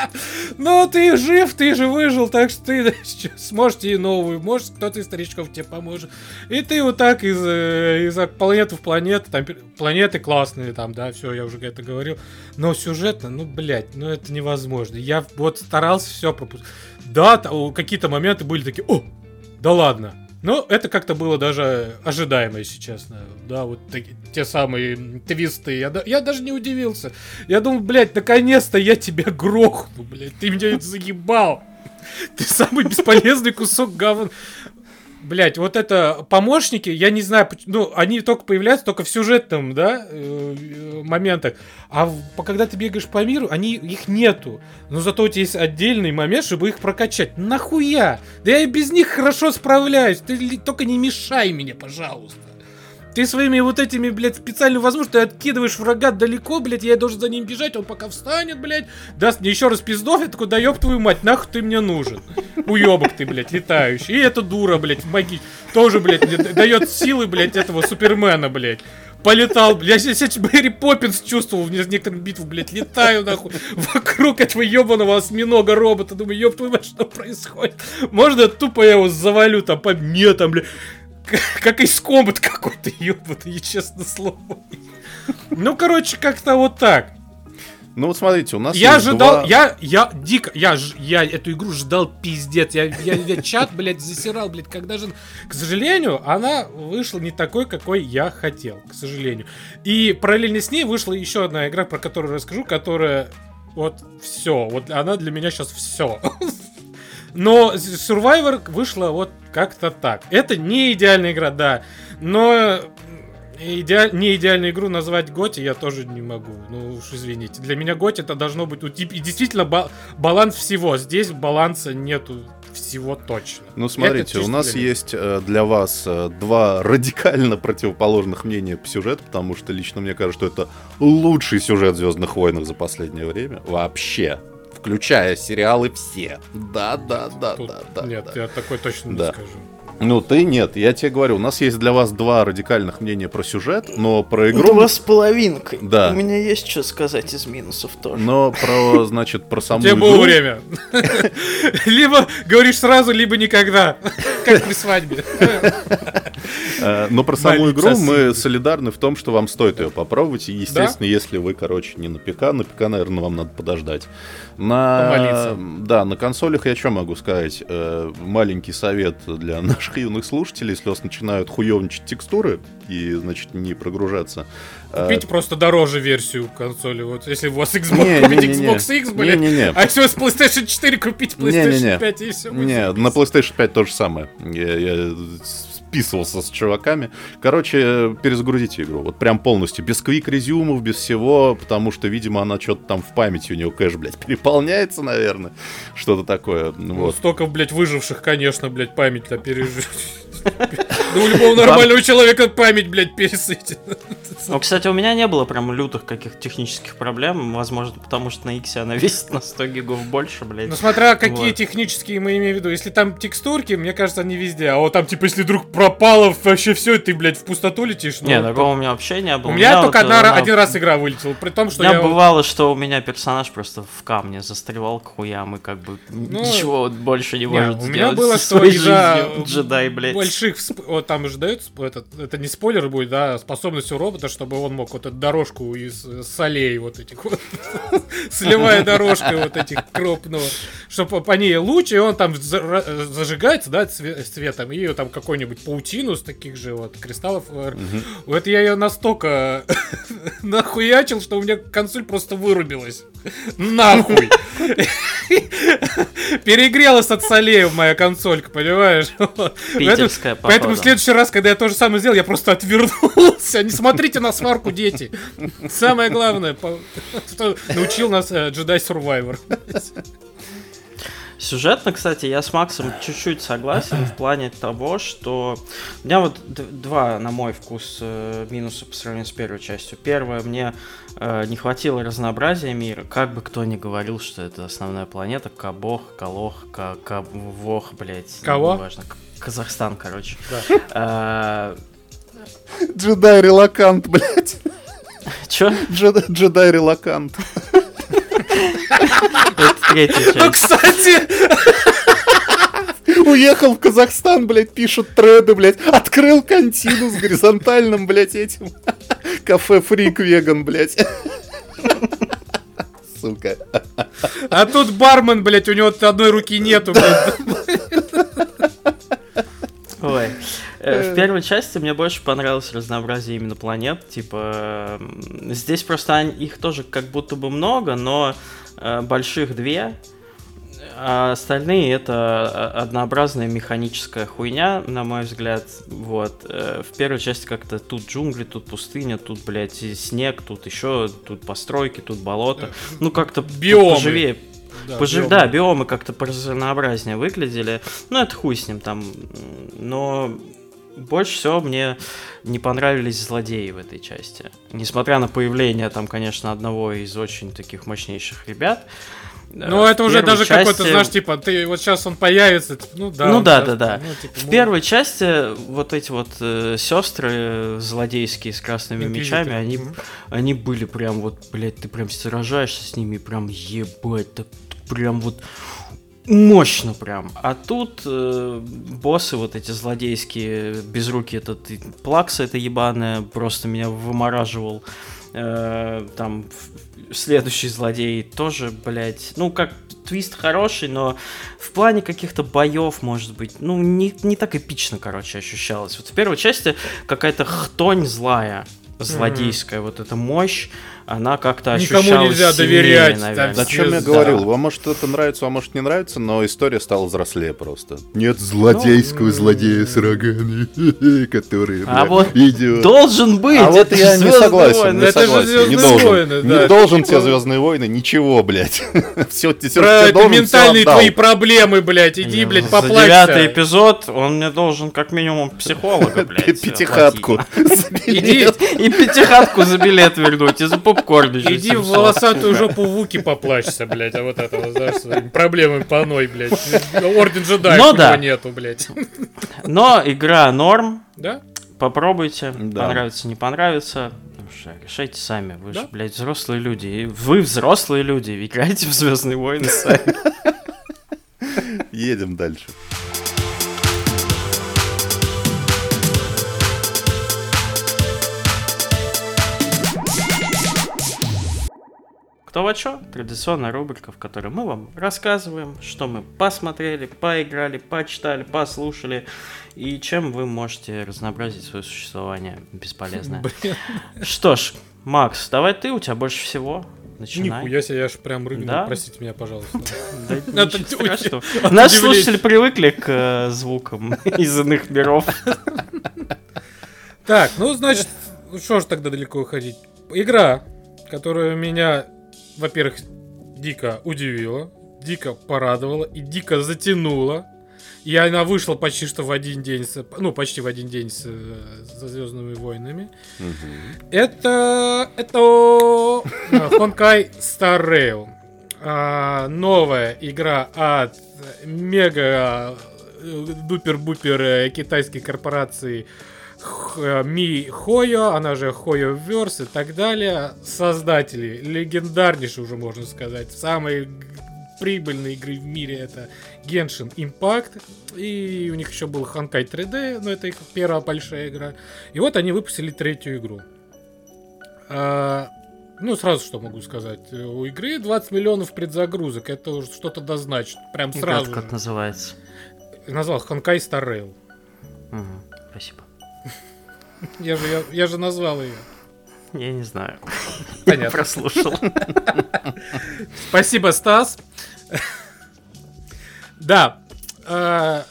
Но ты жив, ты же выжил, так что ты сможете и новую. Может, кто-то из старичков тебе поможет. И ты вот так из, э, из планеты в планету, там планеты классные, там, да, все, я уже это говорил. Но сюжетно, ну, блядь, ну это невозможно. Я вот старался все пропустить. Да, какие-то моменты были такие, о, да ладно. Ну, это как-то было даже ожидаемо, если честно. Да, вот таки- те самые твисты. Я, я даже не удивился. Я думал, блядь, наконец-то я тебя грохну, блядь. Ты меня заебал. Ты самый бесполезный кусок говна. Блять, вот это помощники, я не знаю, ну, они только появляются только в сюжетном, да, э, э, моментах. А когда ты бегаешь по миру, они, их нету. Но зато у тебя есть отдельный момент, чтобы их прокачать. Нахуя? Да я и без них хорошо справляюсь. Ты только не мешай мне, пожалуйста. Ты своими вот этими, блядь, специальными возможностями ты откидываешь врага далеко, блядь, я должен за ним бежать, он пока встанет, блядь, даст мне еще раз пиздов, я такой, да ёб твою мать, нахуй ты мне нужен. Уебок ты, блядь, летающий. И эта дура, блядь, маги, тоже, блядь, дает силы, блядь, этого Супермена, блядь. Полетал, блядь, я себя Мэри Поппинс чувствовал в не- некоторых битвах, блядь, летаю, нахуй, вокруг этого ебаного осьминога робота, думаю, ёб твою мать, что происходит? Можно тупо я его завалю, там, по мне, там, блядь, как из комбат какой-то ебаный, честно слово. Ну, короче, как-то вот так. Ну вот смотрите, у нас Я ожидал, два- я, я дико, я, я эту игру ждал пиздец. Я, я, я чат, блядь, засирал, блядь, когда же... К сожалению, она вышла не такой, какой я хотел, к сожалению. И параллельно с ней вышла еще одна игра, про которую расскажу, которая вот все, вот она для меня сейчас все. Но Survivor вышла вот как-то так. Это не идеальная игра, да. Но идеаль- не идеальную игру назвать Готи я тоже не могу. Ну уж извините. Для меня Готи это должно быть... тип- И действительно ба- баланс всего. Здесь баланса нету всего точно. Ну, смотрите, у нас для есть э, для вас э, два радикально противоположных мнения по сюжету, потому что лично мне кажется, что это лучший сюжет в Звездных войнах за последнее время. Вообще. Включая сериалы все. Да, да, да, Тут да, да. Нет, да. я такой точно Да. не скажу. Ну, ты нет, я тебе говорю, у нас есть для вас два радикальных мнения про сюжет, но про игру... Два с половинкой. Да. У меня есть что сказать из минусов тоже. Но про, значит, про саму Тебе игру... было время. Либо говоришь сразу, либо никогда. Как при свадьбе. Э, Но про саму игру мы солидарны в том, что вам стоит ее попробовать. И, естественно, если вы, короче, не на ПК, на ПК, наверное, вам надо подождать. На... Помолиться. Да, на консолях я что могу сказать? Э, Маленький совет для наших юных слушателей, если у вас начинают хуевничать текстуры и, значит, не прогружаться. э, Купите просто дороже версию консоли. Вот если у вас Xbox, Не, купите не, не, не. Xbox X, блядь. Не-не-не. А если у вас PlayStation 4, купите PlayStation Не-не-не. 5 и все. Не, на PlayStation 5 то же самое. Я, я списывался с чуваками. Короче, перезагрузите игру. Вот прям полностью. Без квик-резюмов, без всего, потому что, видимо, она что-то там в памяти у нее кэш, блядь, переполняется, наверное. Что-то такое. Ну, Вот. столько, блядь, выживших, конечно, блядь, память-то пережить. Да у любого нормального человека память, блядь, пересытит. Ну, кстати, у меня не было прям лютых каких технических проблем. Возможно, потому что на X она весит на 100 гигов больше, блядь. Ну, смотря какие Вот. технические мы имеем в виду. Если там текстурки, мне кажется, они везде. А вот там, типа, если вдруг пропало вообще все, ты, блядь, в пустоту летишь. ну, Не, такого у меня вообще не было. У меня только вот, одна, э, один раз игра вылетела. При том, У что меня я... бывало, что у меня персонаж просто в камне застревал к хуям и как бы Ну, ничего больше не Не, может у меня сделать было, что из-за жизнью, джедай, блядь. Больших... всп- Вот там же дают этот, это не спойлер будет, да, способность у робота, чтобы он мог вот эту дорожку из солей вот этих вот, сливая дорожкой вот этих крупного, чтобы по ней луч, и он там зажигается, да, цве- светом, и там какой-нибудь паутину с таких же вот кристаллов. э, Вот я ее настолько нахуячил, что у меня консоль просто вырубилась. Нахуй! Перегрелась от солей моя консолька, понимаешь? Вот. Питерская Поэтому- Поэтому в следующий раз, когда я то же самое сделал, я просто отвернулся. Не смотрите на сварку, дети. Самое главное, что научил нас э, Jedi Survivor. Сюжетно, кстати, я с Максом чуть-чуть согласен в плане того, что у меня вот два, на мой вкус, э, минуса по сравнению с первой частью. Первое, мне э, не хватило разнообразия мира, как бы кто ни говорил, что это основная планета, Кабох, Калох, Ка- Кавох, блять. Кого? Неважно, Казахстан, короче. Э, Джедай релакант, блядь. Чё? Джедай, релакант. Это третья Ну, часть. кстати, Уехал в Казахстан, блядь, пишут треды, блядь. Открыл контину с горизонтальным, блядь, этим. Кафе фрик веган, блядь. Сука. а тут бармен, блядь, у него одной руки нету, блядь. Ой, Э, В первой части мне больше понравилось разнообразие именно планет. Типа, здесь просто их тоже как будто бы много, но э, больших две. А остальные это э, однообразная механическая хуйня, на мой взгляд. Вот. Э, В первой части как-то тут джунгли, тут пустыня, тут, блядь, снег, тут еще, тут постройки, тут болото. Ну, как-то поживее Да, Пожи- биомы. Да, биомы как-то разнообразнее выглядели. Ну, это хуй с ним там. Но больше всего мне не понравились злодеи в этой части. Несмотря на появление там, конечно, одного из очень таких мощнейших ребят. Ну, э, это в уже даже какой-то, части- знаешь, типа, ты вот сейчас он появится, типа, ну да. Ну да, да, да. ну, типа, В ну, первой части вот эти вот сестры злодейские с красными инквизиторы. мечами, они, Мгм. они были прям вот, блядь, ты прям сражаешься с ними, прям ебать, так прям вот мощно прям. А тут э, боссы вот эти злодейские, без руки этот плакса это ебаная, просто меня вымораживал. Э, там следующий злодей тоже, блядь, ну как твист хороший, но в плане каких-то боев, может быть, ну не, не так эпично, короче, ощущалось. Вот в первой части какая-то хтонь злая, злодейская, вот эта мощь, она как-то Никому ощущалась нельзя сильнее, доверять, наверное. там О чем я Да. говорил? Вам может это нравится, а может не нравится, но история стала взрослее просто. Нет злодейского Ну, злодея с рогами, который А бля, вот идет. Должен быть! А вот это я не «Звездные согласен, войны». не Это же согласен, не «Звездные должен. войны», да, Не должен типа- тебе Звездные войны, ничего, блядь. Все, все, Про должен, всё ментальные твои проблемы, блядь, иди, Я блядь, поплачься. девятый эпизод он мне должен как минимум психолога, блядь, Пятихатку. И пятихатку за билет вернуть, и за попкорн еще иди в 700. волосатую жопу Вуки поплачься, блядь, а вот это вот, знаешь, своими проблемами паной, блядь. Орден джедаев Ну у да. нету, блядь. Но игра норм, Да? попробуйте, Да. понравится, не понравится. Ну что, решайте сами, вы же, Да. блядь, взрослые люди. И вы взрослые люди, играйте в Звездные войны сами. Едем дальше. Кто во чё? Традиционная рубрика, в которой мы вам рассказываем, что мы посмотрели, поиграли, почитали, послушали, и чем вы можете разнообразить свое существование бесполезное. Блин, Что ж, Макс, давай ты, у тебя больше всего. Начинай. нихуя себе, я ж прям рыгнул, Да? простите меня, пожалуйста. Наши слушатели привыкли к э, звукам из иных миров. Так, ну, значит, ну что ж тогда далеко уходить? Игра, которая меня, во-первых, дико удивила, дико порадовала и дико затянула. И она вышла почти что в один день, с- ну, почти в один день с, э, со Звездными войнами. Мгм. Это... Это... э, Honkai Star Rail. А, новая игра от мега э, дупер-бупер э, китайской корпорации Ми Хойо, она же Хойо Верс и так далее. Создатели, легендарнейшие уже можно сказать, самые прибыльные игры в мире это Genshin Impact. И у них еще был Honkai 3D, но это их первая большая игра. И вот они выпустили третью игру. А, ну, сразу что могу сказать. Э, У игры 20 миллионов предзагрузок. Это уже что-то дозначит. Прям сразу как же. называется. Назвал Honkai Star Rail. Мгм, Спасибо. Я же, я, я же назвал ее. Я не знаю. Понятно. прослушал. Спасибо, Стас. Да. э,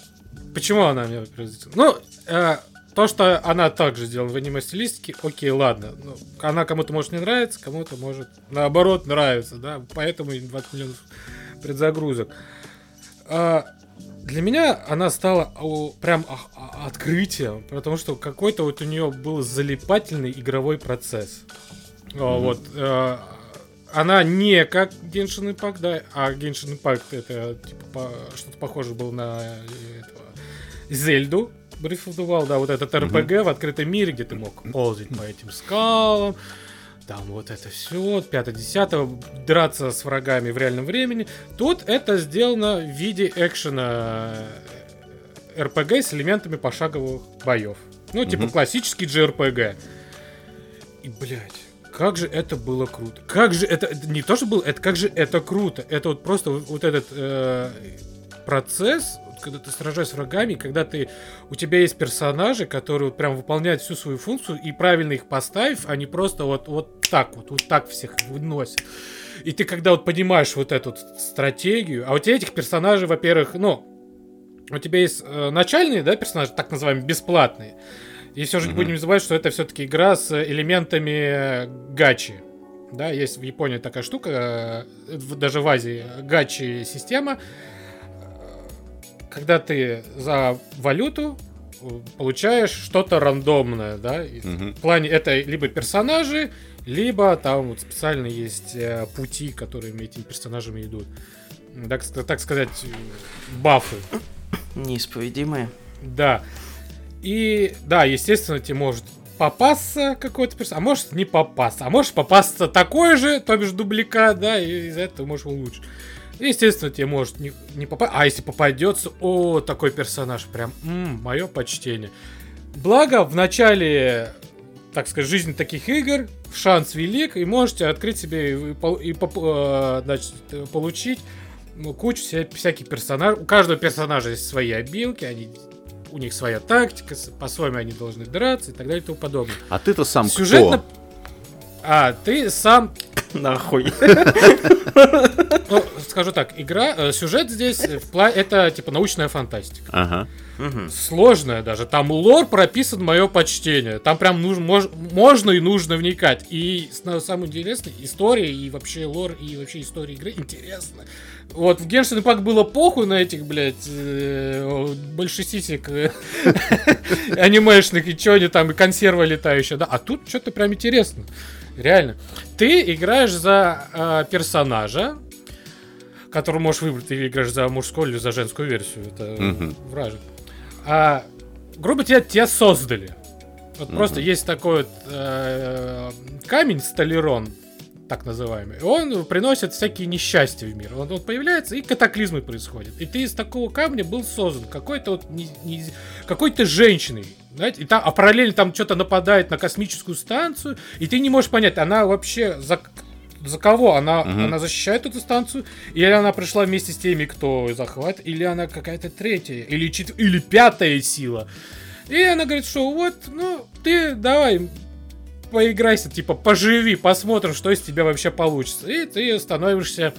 Почему она меня производила? Ну, э, то, что она также сделана в аниме-стилистике, окей, ладно. Ну, она кому-то может не нравиться, кому-то может наоборот нравится, да. Поэтому и 20 миллионов предзагрузок. А, Для меня она стала о, прям а- а- открытием, потому что какой-то вот у нее был залипательный игровой процесс. О, Вот. э, она не как Genshin Impact, да, а Genshin Impact это типа по- что-то похоже было на э, этого, Зельду. Breath of the Wild, да, вот этот RPG в открытом мире, где ты мог ползать по этим скалам, там вот это все, 5-10, драться с врагами в реальном времени. Тут это сделано в виде экшена э, RPG с элементами пошаговых боев. Ну, типа Мгм. классический JRPG. И, блядь, как же это было круто. Как же это... это Не то, что было, это как же это круто. Это вот просто вот, вот этот... э, процесс, когда ты сражаешься с врагами, когда ты у тебя есть персонажи, которые вот прям выполняют всю свою функцию и правильно их поставив, они просто вот вот так вот вот так всех выносят. И ты когда вот понимаешь вот эту стратегию, а у тебя этих персонажей, во-первых, ну, у тебя есть э, начальные, да, персонажи, так называемые бесплатные. И все же не будем забывать, что это все-таки игра с элементами гачи. Да, есть в Японии такая штука, э, даже в Азии гачи система, когда ты за валюту э, получаешь что-то рандомное, да. Мгм. В плане это либо персонажи, либо там вот специально есть э, пути, которыми этими персонажами идут. Так, так сказать, бафы. Неисповедимые. Да. И да, естественно, тебе может попасться какой-то персонаж, а может не попасться. А может попасться такой же, то бишь дубликат, да, и из-за этого можешь улучшить. Естественно, тебе может не, не попасть. А если попадется, о, такой персонаж, прям, мое почтение. Благо, в начале, так сказать, жизни таких игр шанс велик, и можете открыть себе и, и поп- э, значит, получить ну, кучу вся- всяких персонажей. У каждого персонажа есть свои обилки, они, у них своя тактика, по-своему они должны драться и так далее и тому подобное. А ты-то сам Сюжетно... кто? А, ты сам Нахуй. Ну, скажу так, игра, э, сюжет здесь э, это типа научная фантастика. Ага. Мгм. Сложная даже. Там лор прописан мое почтение. Там прям нужно, мож- можно и нужно вникать. И на- самое интересное, история и вообще лор и вообще история игры интересно. Вот в Genshin Impact было похуй на этих, блядь, э, большесисек э, анимешных и чё они там, и консерва летающая, да. А тут что-то прям интересно. Реально. Ты играешь за э, персонажа, который можешь выбрать, ты играешь за мужскую или за женскую версию. Это Мгм. вражек. А, грубо тебя, тебя создали. Вот Мгм. просто есть такой вот э, камень столерон, так называемый. Он приносит всякие несчастья в мир. Он, вот появляется, и катаклизмы происходят. И ты из такого камня был создан какой-то вот не- не- какой-то женщиной. Знаете, и там, а параллельно там что-то нападает на космическую станцию, и ты не можешь понять, она вообще за, за кого? Она, Мгм. она защищает эту станцию, или она пришла вместе с теми, кто захватит, или она какая-то третья, или, чет- или пятая сила. И она говорит, что вот, ну, ты давай поиграйся, типа, поживи, посмотрим, что из тебя вообще получится. И ты становишься,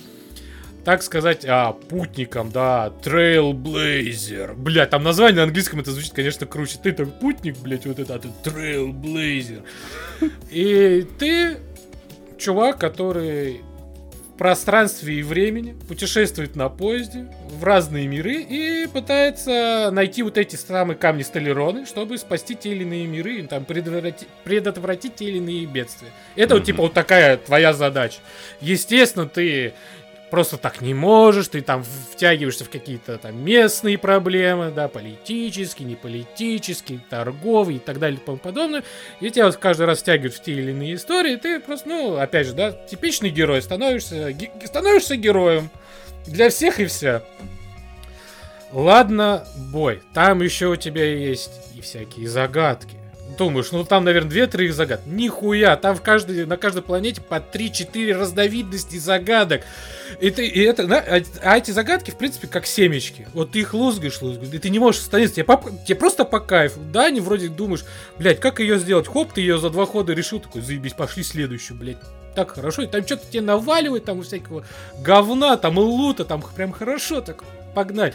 так сказать, а, путником, да, Trailblazer. Бля, там название на английском это звучит, конечно, круче. Ты там путник, блядь, вот это, а ты Trailblazer. И ты чувак, который в пространстве и времени путешествует на поезде в разные миры и пытается найти вот эти самые камни Столероны, чтобы спасти те или иные миры, там предотвратить, предотвратить те или иные бедствия. Это вот Мгм. типа вот такая твоя задача. Естественно, ты просто так не можешь, ты там втягиваешься в какие-то там местные проблемы, да, политические, неполитические, торговые и так далее и тому подобное. И тебя вот каждый раз втягивают в те или иные истории, и ты просто, ну, опять же, да, типичный герой, становишься, ге- становишься героем для всех и вся. Ладно, бой. Там еще у тебя есть и всякие загадки. Думаешь, ну там, наверное, две-три загадки. Нихуя, там в каждой, на каждой планете по 3-4 разновидности загадок. И, ты, и это, а, а эти загадки, в принципе, как семечки. Вот ты их лузгаешь, лузгаешь, и ты не можешь остановиться. Тебе, по- тебе просто по кайфу. Да, не вроде думаешь, блядь, как ее сделать? Хоп, ты ее за два хода решил, такой, заебись, пошли следующую, блядь. Так хорошо, и там что-то тебе наваливает, там всякого говна, там и лута, там прям хорошо, так погнать.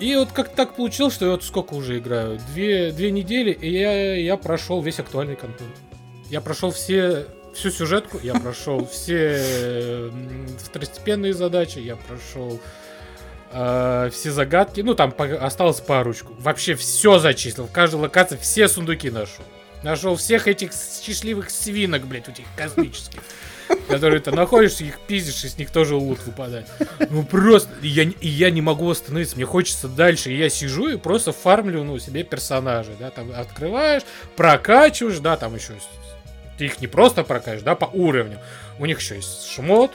И вот как так получилось, что я вот сколько уже играю? Две, две недели, и я, я прошел весь актуальный контент. Я прошел все, всю сюжетку, я прошел все второстепенные задачи, я прошел э, все загадки. Ну, там по- осталось парочку. Вообще все зачислил. В каждой локации все сундуки нашел. Нашел всех этих счастливых свинок, блядь, этих космических. Которые ты находишься, их пиздишь, и с них тоже лут выпадает. Ну просто, и я, и я не могу остановиться, мне хочется дальше. И я сижу и просто фармлю, ну, себе персонажей, да, там открываешь, прокачиваешь, да, там еще ты их не просто прокачиваешь, да, по уровню. У них еще есть шмот,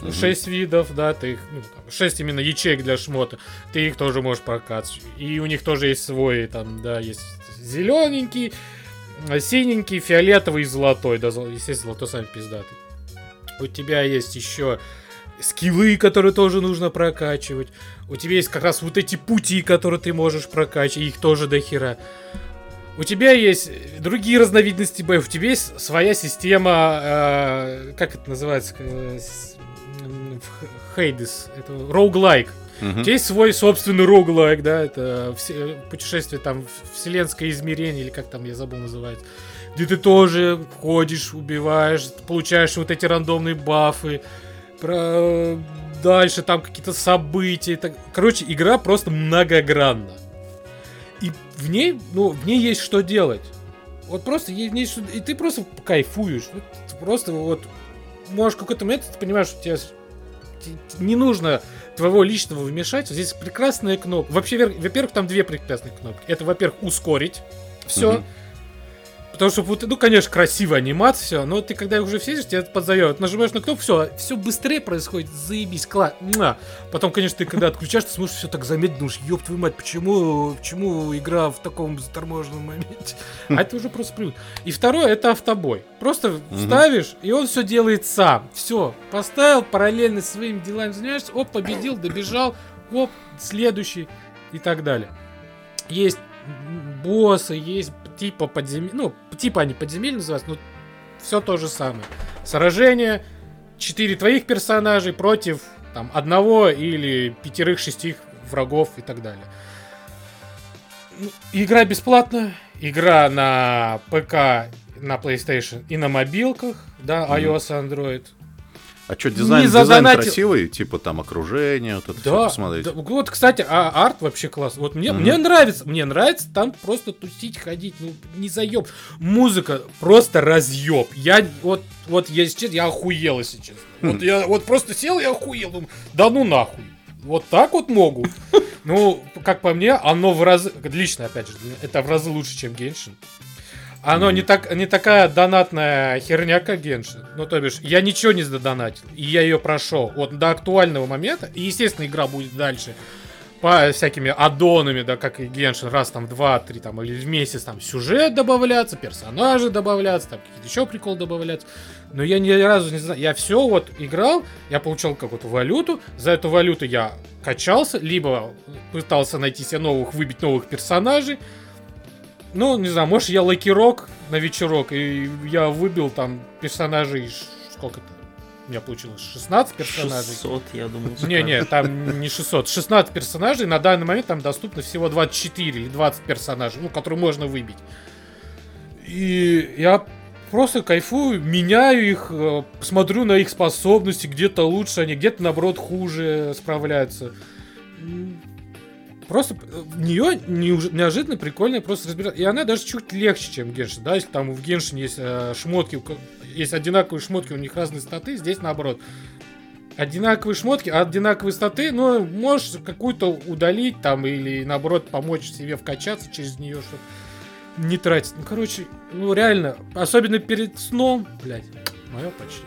Мгм. 6 видов, да, ты их, ну, там, 6 именно ячеек для шмота, ты их тоже можешь прокачивать. И у них тоже есть свой, там, да, есть зелененький, синенький, фиолетовый и золотой, да, естественно, золотой самый пиздатый. У тебя есть еще скиллы, которые тоже нужно прокачивать. У тебя есть как раз вот эти пути, которые ты можешь прокачивать, их тоже до хера. У тебя есть другие разновидности боев, у тебя есть своя система, э, как это называется, э, в Хейдес, это. Мгм. У тебя есть свой собственный роуглайк, да, это все, путешествие там вселенское измерение, или как там, я забыл называется. Где ты тоже ходишь, убиваешь, получаешь вот эти рандомные бафы. Про... Дальше там какие-то события. так- Короче, игра просто многогранна. И в ней, ну, в ней есть что делать. Вот просто есть, в ней что- И ты просто кайфуешь. Вот ты просто вот можешь какой-то момент ты понимаешь, что тебе не нужно твоего личного вмешательства. Здесь прекрасная кнопка. Вообще, во-первых, там две прекрасные кнопки. Это, во-первых, ускорить все. Мгм. Потому что, ну, конечно, красивая анимация, все, но ты когда уже все тебя подзовет, нажимаешь на кнопку, все, все быстрее происходит, заебись, класс. муа. Потом, конечно, ты когда отключаешь, ты смотришь все так замедленно, думаешь, ёб твою мать, почему, почему игра в таком заторможенном моменте? А это уже просто привык. И второе, это автобой. Просто ставишь, и он все делает сам. Все, поставил, параллельно своими делами занимаешься, оп, победил, добежал, оп, следующий и так далее. Есть боссы, есть типа подземелья, ну, типа они подземелья называются, но все то же самое. Сражение, четыре твоих персонажей против там одного или пятерых-шестих врагов и так далее. Ну, Игра бесплатная, игра на ПК, на PlayStation и на мобилках, да, iOS, Android. А что, дизайн, Не дизайн красивый? Типа там окружение, вот это Да, посмотреть. да, вот, кстати, а арт вообще класс. Вот мне, Мгм. мне нравится, мне нравится там просто тусить, ходить, ну, не заеб. Музыка просто разъеб. Я вот, вот, я сейчас, я охуел, если честно. Вот я вот просто сел и охуел. Думаю, да ну нахуй. Вот так вот могут. Ну, как по мне, оно в разы, лично, опять же, это в разы лучше, чем Геншин. Оно не, так, не такая донатная херня, как Геншин. Ну, то бишь, я ничего не задонатил, и я ее прошел. Вот до актуального момента, и, естественно, игра будет дальше по всякими аддонами, да, как и Геншин, раз там в два-три там или в месяц там сюжет добавляться, персонажи добавляться, там какие-то еще приколы добавляться. Но я ни разу не знаю, я все вот играл, я получал какую-то валюту, за эту валюту я качался, либо пытался найти себе новых, выбить новых персонажей. Ну, не знаю, может я лакирок на вечерок, и я выбил там персонажей, сколько-то, у меня получилось 16 персонажей. 600, я думаю. Не-не, там не 600. 16 персонажей. На данный момент там доступно всего 24 или 20 персонажей, ну, которые можно выбить. И я просто кайфую, меняю их, э, смотрю на их способности, где-то лучше они, где-то, наоборот, хуже справляются. Просто э, в нее неожиданно прикольно просто разбираться. И она даже чуть легче, чем Геншин. Да, если там в Геншине есть э, шмотки, есть одинаковые шмотки, у них разные статы, здесь наоборот одинаковые шмотки, одинаковые статы, но можешь какую-то удалить там или наоборот помочь себе вкачаться через нее, чтобы не тратить. Ну, короче, ну реально, особенно перед сном, блядь, мое почти.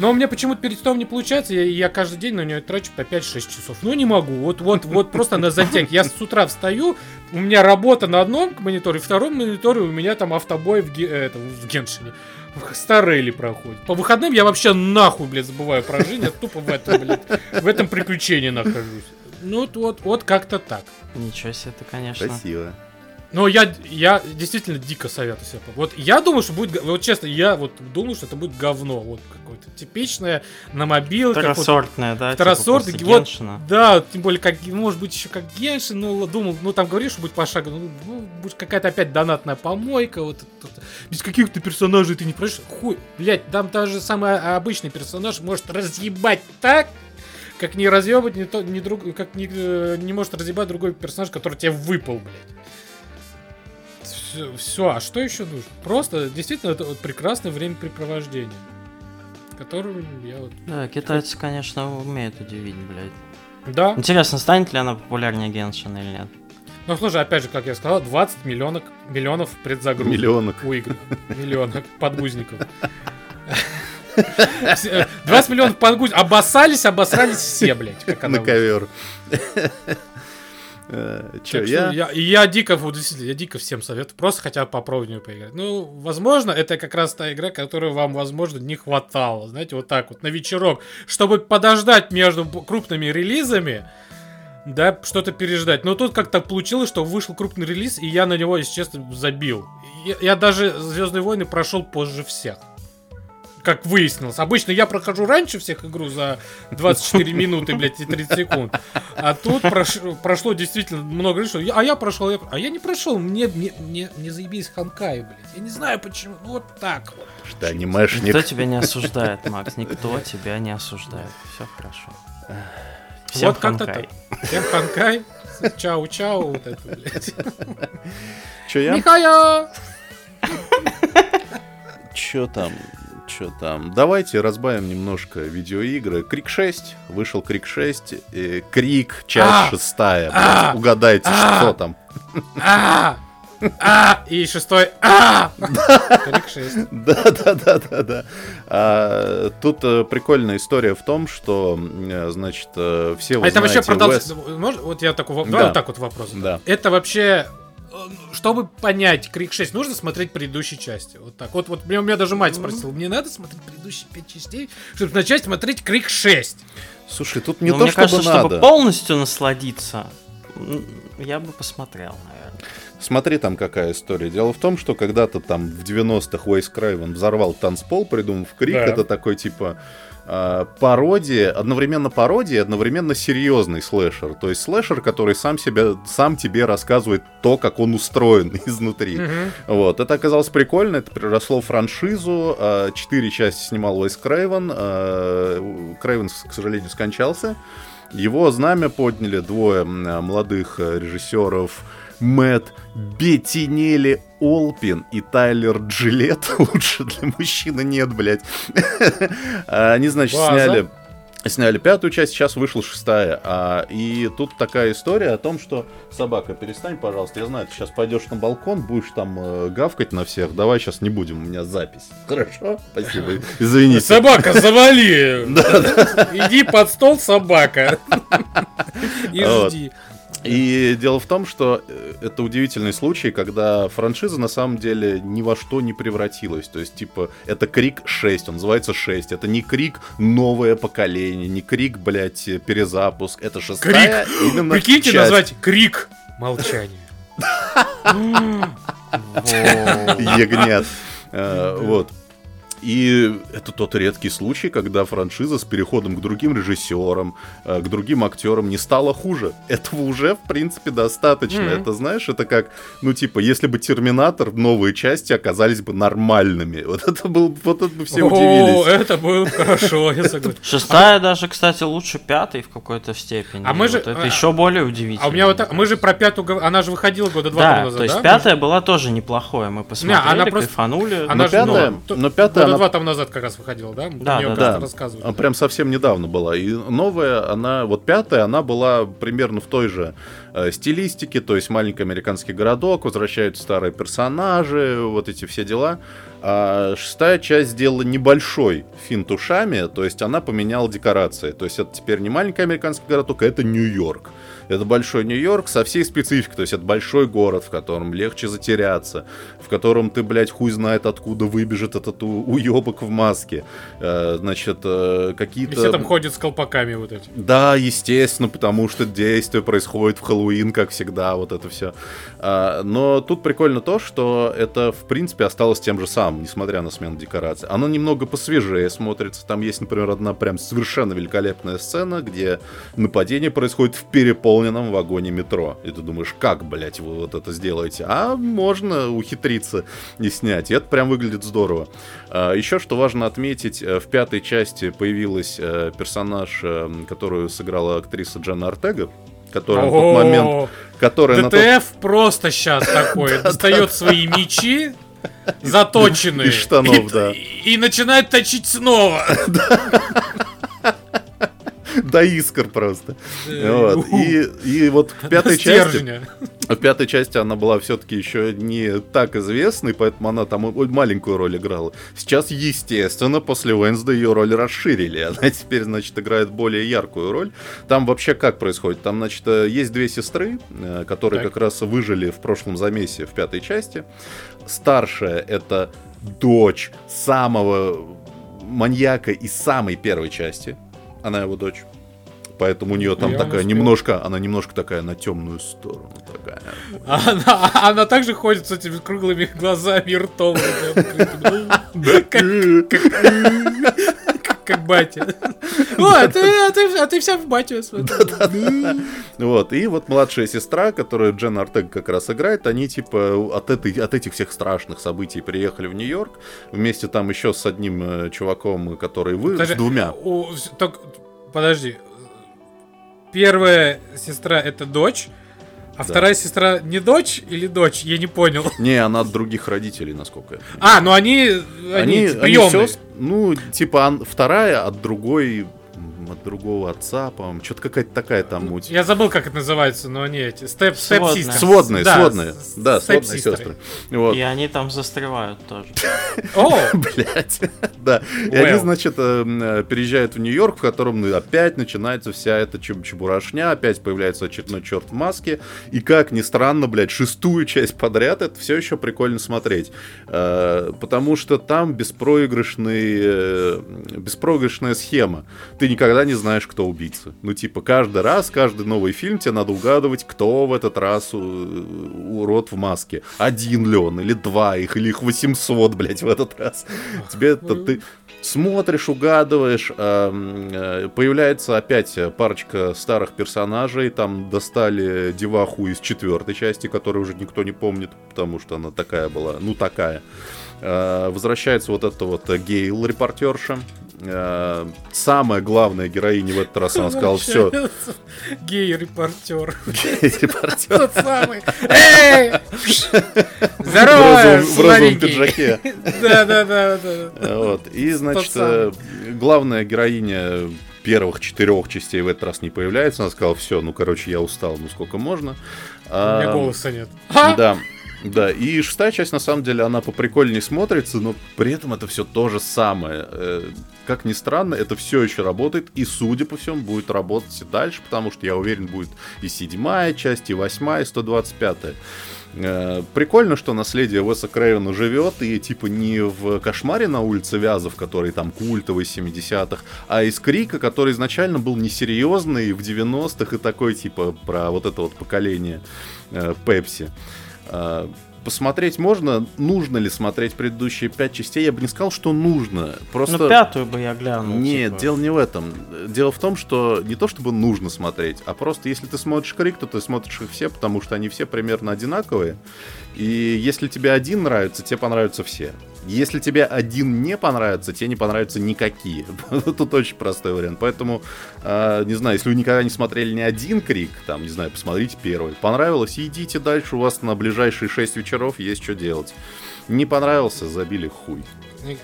Но у меня почему-то перед сном не получается, я, я каждый день на нее трачу по 5-6 часов. Ну не могу, вот, вот, вот просто на затяг. Я с утра встаю, у меня работа на одном мониторе, втором мониторе у меня там автобой в, ге- э, это, в Геншине. В Старели проходит. По выходным я вообще нахуй, блядь, забываю про жизнь, я тупо в этом, блядь, в этом приключении нахожусь. Ну вот, вот, вот как-то так. Ничего себе ты, конечно. Красиво. Но я, я действительно дико советую себе. Вот я думаю, что будет, вот честно, я вот думаю, что это будет говно, вот какое-то типичное на мобилках. вот. Второсортная, да? Типа вот, после Геншина. Да, тем более, как, может быть, еще как Геншин, ну, думал, ну, там говоришь, что будет пошагово, ну, ну, будет какая-то опять донатная помойка, вот, это. без каких-то персонажей ты не пройдешь, хуй, блядь, там даже самый обычный персонаж может разъебать так, как не разъебать, не то, не друг, как не, э, не может разъебать другой персонаж, который тебе выпал, блядь. Все, а что еще нужно? Просто, действительно, это вот прекрасное времяпрепровождение, которым я вот... Да, китайцы, конечно, умеют удивить, блядь. Да, Интересно, станет ли она популярнее Геншина или нет? Ну, слушай, опять же, как я сказал, 20 миллионов, миллионов предзагрузок. Миллионок. У игр. Миллионов подгузников. Все, э, 20 миллионов подгузников. Обоссались, обосрались все, блядь. как она На ковер. Э, Че, я... я, я дико, действительно, я дико всем советую, просто хотя бы попробовать в неё поиграть. Ну, возможно, это как раз та игра, которую вам, возможно, не хватало, знаете, вот так вот, на вечерок, чтобы подождать между крупными релизами, да, что-то переждать. Но тут как-то получилось, что вышел крупный релиз, и я на него, если честно, забил. Я, я даже Звездные войны прошел позже всех. Как выяснилось. Обычно я прохожу раньше всех игру за 24 минуты, блядь, и 30 секунд. А тут прош- прошло действительно много лет, что я- а я прошел, я- а я не прошел, мне, мне, мне, мне заебись Ханкай, блядь. Я не знаю почему, ну вот так вот. Что, анимешник? Никто тебя не осуждает, Макс, никто тебя не осуждает. Все хорошо. Всем вот как-то ханкай. так. Всем Ханкай, чау-чау, вот это, блядь. Че я? Михая! Че там? Че там? Давайте разбавим немножко видеоигры. Крик 6. Вышел Крик 6. э, Крик, часть А! шестая. А! блядь. Угадайте, А! что там. А! И шестой. А! Крик 6. Да, да, да, да, да. А, тут э, прикольная история в том, что, э, значит, все вы А это вообще продолжается. Вот я такой, Да. вот так вот вопрос. Да. Это вообще, чтобы понять Крик 6, нужно смотреть предыдущие части. Вот так. Вот, вот меня, у меня даже мать спросила, мне надо смотреть предыдущие пять частей, чтобы начать смотреть Крик 6. Слушай, тут не Ну, то, мне чтобы кажется, надо. чтобы полностью насладиться, я бы посмотрел, наверное. Смотри, там какая история. Дело в том, что когда-то там в 90-х Уэйс Крайвен взорвал танцпол, придумав крик. Да. Это такой типа пародия, одновременно пародия, одновременно серьезный слэшер. То есть слэшер, который сам, себя, сам тебе рассказывает то, как он устроен изнутри. Мгм. Вот, это оказалось прикольно, это переросло в франшизу. а, Четыре части снимал Уэйс Крейвен. а, Крейвен, к сожалению, скончался. Его знамя подняли двое молодых э, режиссеров Мэтт Беттинелли Олпин и Тайлер Джилет. Лучше для мужчины нет, блядь. А, Они, значит, База. сняли Сняли пятую часть, сейчас вышла шестая. А, и тут такая история о том, что собака, перестань, пожалуйста. Я знаю, ты сейчас пойдешь на балкон, будешь там э, гавкать на всех. Давай сейчас не будем, у меня запись. Хорошо? Спасибо. Извините. Собака, завали! Иди под стол, собака. И жди. И дело в том, что э, это удивительный случай, когда франшиза на самом деле ни во что не превратилась. То есть, типа, это Крик 6, он называется 6. Это не Крик новое поколение, не Крик, блядь, перезапуск. Это шестая именно Прикиньте часть. назвать крик молчание. Ягнят. Э, Вот. И это тот редкий случай, когда франшиза с переходом к другим режиссерам, э, к другим актерам не стала хуже. Этого уже, в принципе, достаточно. Мгм. Это, знаешь, это как, ну, типа, если бы Терминатор, новые части оказались бы нормальными. Вот это был, вот это бы все О, удивились. это было хорошо, я согласен. Шестая даже, кстати, лучше пятой в какой-то степени. А мы же- это а- еще более удивительно. А у меня вот так, мы же про пятую, она же выходила года два Да, назад, то есть да? пятая была тоже неплохое. Мы посмотрели, она просто- кайфанули. Она Но ну, пятая- но пятая, года она- два там назад как раз выходила, да? Да, да, да. рассказывали. А Прям совсем недавно была. И новая, она, вот пятая, она была примерно в той же э, стилистике, то есть маленький американский городок, возвращаются старые персонажи, вот эти все дела. А шестая часть сделала небольшой финт ушами, то есть она поменяла декорации. То есть это теперь не маленький американский городок, а это Нью-Йорк. Это большой Нью-Йорк со всей спецификой. То есть это большой город, в котором легче затеряться, в котором ты, блядь, хуй знает откуда выбежит этот у- уебок в маске. Э, значит, э, И какие-то... все там ходят с колпаками вот эти. Да, естественно, потому что действие происходит в Хэллоуин, как всегда, вот это все. но тут прикольно то, что это, в принципе, осталось тем же самым, несмотря на смену декораций. Оно немного посвежее смотрится. Там есть, например, одна прям совершенно великолепная сцена, где нападение происходит в переполненном вагоне метро. И ты думаешь, как, блядь, вы вот это сделаете? А можно ухитриться и снять. И это прям выглядит здорово. А, Еще что важно отметить, э, в пятой части появилась э, персонаж, э, которую сыграла актриса Джанна Артега, которая на тот момент, О, которая на тот ДТФ просто сейчас такой достает свои мечи заточенные Из штанов, да. и начинает точить снова. до искр просто. Да. Вот. И, и вот в пятой части. В пятой части она была все-таки еще не так известной, поэтому она там маленькую роль играла. Сейчас, естественно, после Уэнсда ее роль расширили. Она теперь, значит, играет более яркую роль. Там вообще как происходит? Там, значит, э, есть две сестры, э, которые так. как раз выжили в прошлом замесе в пятой части. Старшая — это дочь самого маньяка из самой первой части. Она его дочь. Поэтому у нее там Я такая немножко, она немножко такая на темную сторону такая. Она, она также ходит с этими круглыми глазами и ртом. Как батя. О, а ты, а, а вся в батю. Вот, и вот младшая сестра, которую Джен Артег как раз играет, они типа от этих всех страшных событий приехали в Нью-Йорк, вместе там еще с одним э, чуваком, который вы, с двумя. Подожди, первая сестра это дочь, а да. вторая сестра не дочь или дочь? Я не понял. Не, она от других родителей, насколько я понимаю. А, ну они, они, они, они сёст... Ну, типа, вторая от другой от другого отца, по-моему. Что-то какая-то такая там муть. Я забыл, как это называется, но они эти. Степ, степ Сводные, да, сводные. Да, сводные сестры. Вот. И они там застревают тоже. О! Блять. Да. И они, значит, э, э, переезжают в Нью-Йорк, в котором ну, опять начинается вся эта чебурашня, опять появляется очередной черт в маске. И как ни странно, блядь, шестую часть подряд это все еще прикольно смотреть. Э, потому что там беспроигрышный, беспроигрышная схема. Ты никогда никогда не знаешь, кто убийца. Ну, типа, каждый раз, каждый новый фильм тебе надо угадывать, кто в этот раз урод в маске. Один ли он, или два их, или их 800, блядь, в этот раз. Тебе это ты смотришь, угадываешь, э, появляется опять парочка старых персонажей, там достали деваху из четвертой части, которую уже никто не помнит, потому что она такая была, ну такая. Э, возвращается вот эта вот Гейл, репортерша, Э, самая главная героиня в этот раз, она сказала, все. Гей-репортер. Гей-репортер. Тот самый. Эй! Здорово, В розовом пиджаке. Да-да-да. Вот. И, значит, э, главная героиня первых четырех частей в этот раз не появляется. Она сказала, все, ну, короче, я устал, ну, сколько можно. У меня голоса нет. Да. Да, и шестая часть, на самом деле, она поприкольнее смотрится, но при этом это все то же самое. Э, как ни странно, это все еще работает, и, судя по всему, будет работать и дальше, потому что, я уверен, будет и седьмая часть, и восьмая, и 125-я. Э, прикольно, что наследие Уэса Крейвена живет, и типа не в кошмаре на улице Вязов, который там культовый 70-х, а из Крика, который изначально был несерьезный в 90-х и такой типа про вот это вот поколение э, Пепси. А, посмотреть можно, нужно ли смотреть предыдущие пять частей, я бы не сказал, что нужно. Просто... Ну, пятую бы я глянул. Нет, типа. дело не в этом. Дело в том, что не то чтобы нужно смотреть, а просто если ты смотришь Крик, то ты смотришь их все, потому что они все примерно одинаковые. И если тебе один нравится, тебе понравятся все. Если тебе один не понравится, тебе не понравятся никакие. Тут очень простой вариант. Поэтому, э, не знаю, если вы никогда не смотрели ни один крик, там, не знаю, посмотрите первый. Понравилось, идите дальше, у вас на ближайшие 6 вечеров есть что делать. Не понравился, забили хуй.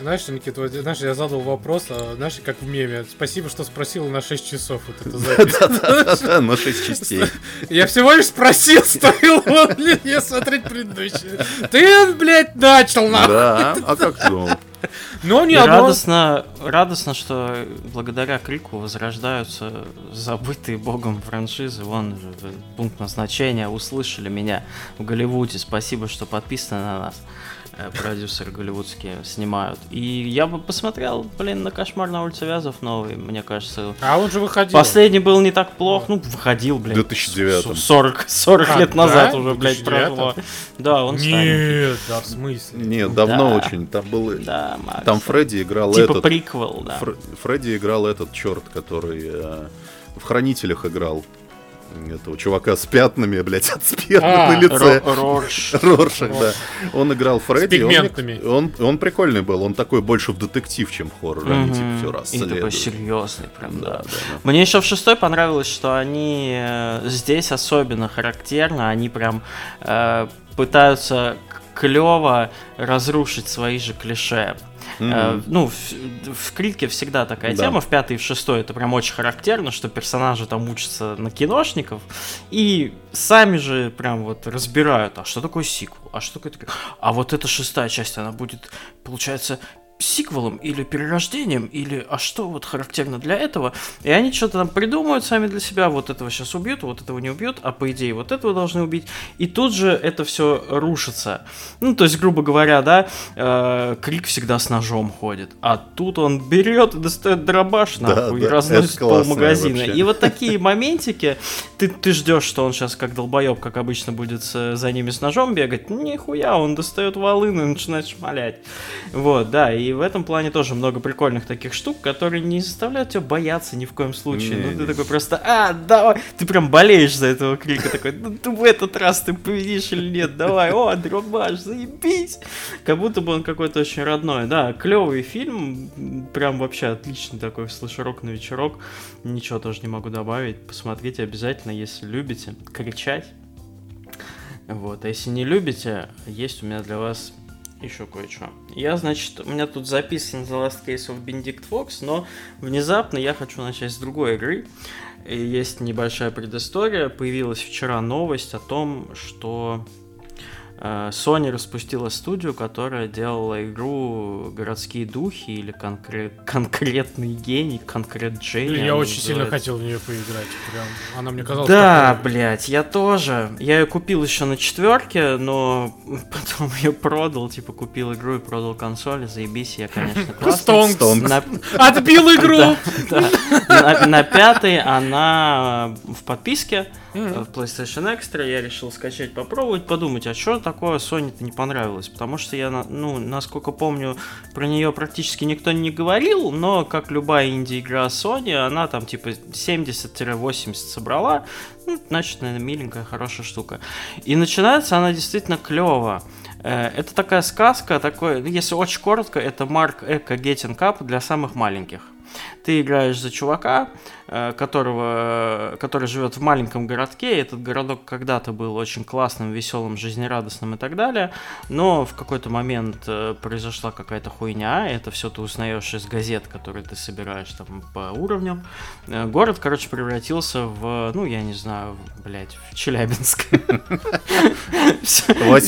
Знаешь, Никита, вот, знаешь, я задал вопрос, а, знаешь, как в меме. Спасибо, что спросил на 6 часов вот это запись. Да-да-да, на 6 частей. Я всего лишь спросил, стоило ли мне смотреть предыдущие. Ты, блядь, начал, нахуй. Да, а как ты думал? Но не радостно, радостно, что благодаря Крику возрождаются забытые богом франшизы. Вон пункт назначения, услышали меня в Голливуде. Спасибо, что подписаны на нас. Э, продюсеры голливудские снимают. И я бы посмотрел, блин, на «Кошмар на улице Вязов» новый, мне кажется. А он же выходил. Последний был не так плох, ну, выходил, блин. В 2009 40, 40 а, лет да? назад уже, блядь, прошло. Да, он Нет, да, в смысле? Нет, давно да. очень. Там был... Да, Макс. Там Фредди играл типа этот... приквел, да. Фр... Фредди играл этот черт, который э, в «Хранителях» играл этого чувака с пятнами, блядь, от спирта а, на лице. Рорш. Роршах, да. Он играл Фредди. С пигментами. Он, он, он прикольный был, он такой больше в детектив, чем хоррор. Они типа все расследуют. И такой серьезный прям, да. да, да, да. Мне еще в шестой понравилось, что они э, здесь особенно характерно, они прям э, пытаются клево разрушить свои же клише. Мгм. Э, ну, в, в Крике всегда такая Да. тема, в пятой и в шестой это прям очень характерно, что персонажи там учатся на киношников, и сами же прям вот разбирают, а что такое сиквел, а что такое... А вот эта шестая часть, она будет, получается, сиквелом или перерождением, или а что вот характерно для этого. И они что-то там придумают сами для себя, вот этого сейчас убьют, вот этого не убьют, а по идее вот этого должны убить. И тут же это все рушится. Ну, то есть, грубо говоря, да, э, Крик всегда с ножом ходит, а тут он берет и достает дробаш, Да, нахуй, и да, разносит это классно полмагазина. вообще. И вот такие моментики, ты, ты ждешь, что он сейчас как долбоеб, как обычно, будет с- за ними с ножом бегать. Нихуя, он достает волыну и начинает шмалять. Вот, да, и в этом плане тоже много прикольных таких штук, которые не заставляют тебя бояться ни в коем случае. ну, Не-не. ты такой просто, а, давай, ты прям болеешь за этого крика, такой, ну, ты в этот раз ты победишь или нет, давай, о, дробаш, заебись. Как будто бы он какой-то очень родной, да, клевый фильм, прям вообще отличный такой слэшерок на вечерок, ничего тоже не могу добавить, посмотрите обязательно, если любите, кричать. Вот, а если не любите, есть у меня для вас еще кое-что. Я, значит, у меня тут записан The Last Case of Benedict Fox, но внезапно я хочу начать с другой игры. И есть небольшая предыстория. Появилась вчера новость о том, что Sony распустила студию, которая делала игру «Городские духи» или конкрет, «Конкретный гений», «Конкрет Джейни». Блин, я очень сильно называется. хотел в нее поиграть. Прям. Она мне казалась Да, такой- блядь, я тоже. Я ее купил еще на четверке, но потом ее продал, типа купил игру и продал консоль, заебись, я, конечно. Стонкс. Стонкс. На, Отбил игру! на пятой она в подписке Мгм. в PlayStation Extra. Я решил скачать, попробовать, подумать, а что такое Sony-то не понравилось? Потому что я, ну, насколько помню, про нее практически никто не говорил, но как любая инди-игра Sony, она там типа 70-80 собрала. Ну, значит, наверное, миленькая, хорошая штука. И начинается она действительно клево. Э, Это такая сказка, такой, ну, если очень коротко, это Марк Эко Getting Cup для самых маленьких. Ты играешь за чувака, которого, который живет в маленьком городке. Этот городок когда-то был очень классным, веселым, жизнерадостным и так далее. Но в какой-то момент э, произошла какая-то хуйня. Это все ты узнаешь из газет, которые ты собираешь там по уровням. Э, Город, короче, превратился в, ну, я не знаю, блядь, в Челябинск.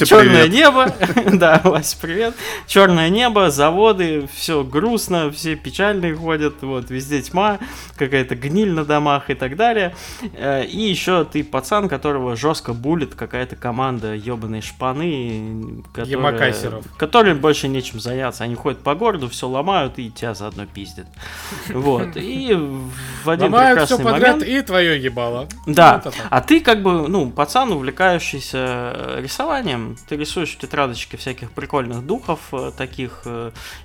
Черное небо. Да, Вася, привет. Черное небо, заводы, все грустно, все печальные ходят, вот, везде тьма, какая-то гниль на домах и так далее. Э, И еще ты пацан, которого жестко булит какая-то команда ебаной шпаны, которая- Ямакасеров. которым больше нечем заняться. Они ходят по городу, все ломают и тебя заодно пиздят. Вот. И в один Ломают все прекрасный подряд момент... и твое ебало. Да, Вот а ты как бы, ну, пацан, увлекающийся э, рисованием, ты рисуешь в тетрадочке всяких прикольных духов, э, таких,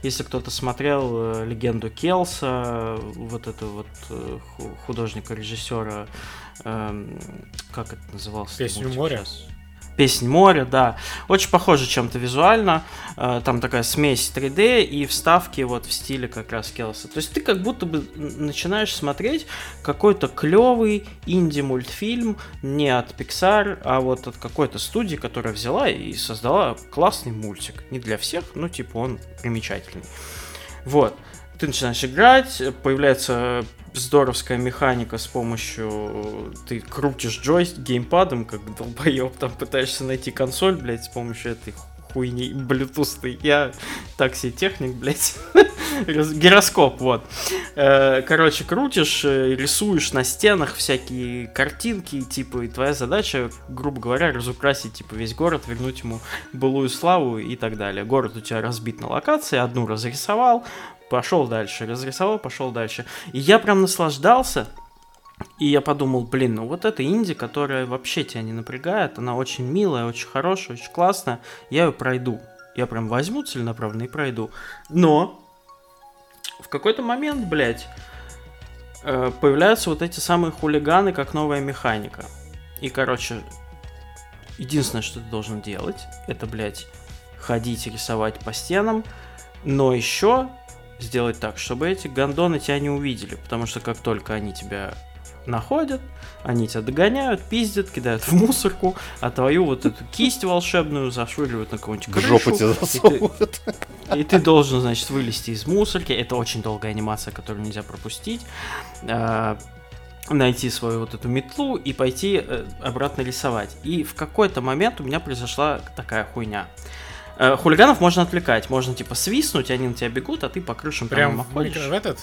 если кто-то смотрел легенду Келса, вот это вот э, ху- художника-режиссера, эм, как это назывался? «Песню моря»? щас? Песнь моря, да. Очень похоже чем-то визуально. Э, Там такая смесь 3D и вставки вот в стиле как раз Келса. То есть ты как будто бы начинаешь смотреть какой-то клевый инди-мультфильм не от Pixar, а вот от какой-то студии, которая взяла и создала классный мультик. Не для всех, но типа он примечательный. Вот. Ты начинаешь играть, появляется здоровская механика с помощью... Ты крутишь джойстик геймпадом, как долбоеб, там пытаешься найти консоль, блядь, с помощью этой хуйни блютусной. Я такси техник, блядь. Гироскоп, вот. Э, Короче, крутишь, э, рисуешь на стенах всякие картинки, типа, и твоя задача, грубо говоря, разукрасить, типа, весь город, вернуть ему былую славу и так далее. Город у тебя разбит на локации, одну разрисовал, пошел дальше, разрисовал, пошел дальше. И я прям наслаждался, и я подумал, блин, ну вот эта инди, которая вообще тебя не напрягает, она очень милая, очень хорошая, очень классная, я ее пройду. Я прям возьму целенаправленно и пройду. Но в какой-то момент, блядь, э, появляются вот эти самые хулиганы, как новая механика. И, короче, единственное, что ты должен делать, это, блядь, ходить рисовать по стенам, но еще сделать так, чтобы эти гондоны тебя не увидели, потому что как только они тебя находят, они тебя догоняют, пиздят, кидают в мусорку, а твою вот эту кисть волшебную зашвыривают на какую-нибудь крышу. жопу тебе и ты- засовывают. и ты должен, значит, вылезти из мусорки. Это очень долгая анимация, которую нельзя пропустить. А, найти свою вот эту метлу и пойти э, обратно рисовать. И в какой-то момент у меня произошла такая хуйня. Э, Хулиганов можно отвлекать, можно типа свистнуть, они на тебя бегут, а ты по крышам Прям ходишь. в этот?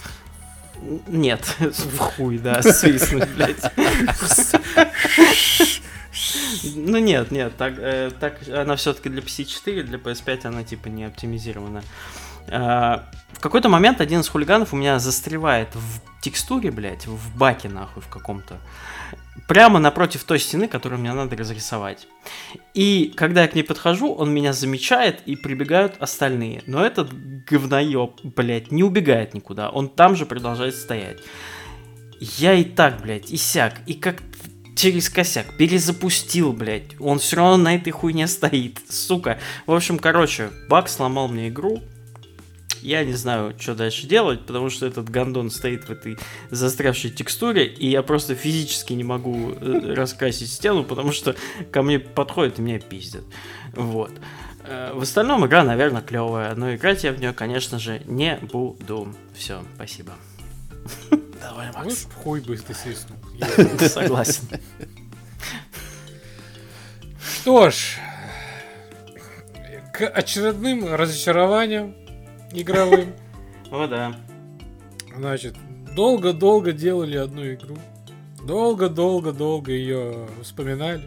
Нет, в хуй, да, свистнуть, блядь. Ну нет, нет, так, э, так она все-таки для PC4, для PS5 она типа не оптимизирована. А, в какой-то момент один из хулиганов у меня застревает в текстуре, блядь, в баке нахуй в каком-то. Прямо напротив той стены, которую мне надо разрисовать. И когда я к ней подхожу, он меня замечает и прибегают остальные. Но этот говноеб, блядь, не убегает никуда. Он там же продолжает стоять. Я и так, блядь, и сяк, и как через косяк перезапустил, блядь. Он все равно на этой хуйне стоит, сука. В общем, короче, баг сломал мне игру. Я не знаю, что дальше делать, потому что этот гандон стоит в этой застрявшей текстуре, и я просто физически не могу э, раскрасить стену, потому что ко мне подходят и меня пиздят. Вот. Э, В остальном игра, наверное, клевая, но играть я в нее, конечно же, не буду. Все, спасибо. Давай, Макс. хуй бы ты свистнул. Согласен. Что ж, к очередным разочарованиям игровым. О, да. Значит, долго-долго делали одну игру. Долго-долго-долго ее вспоминали.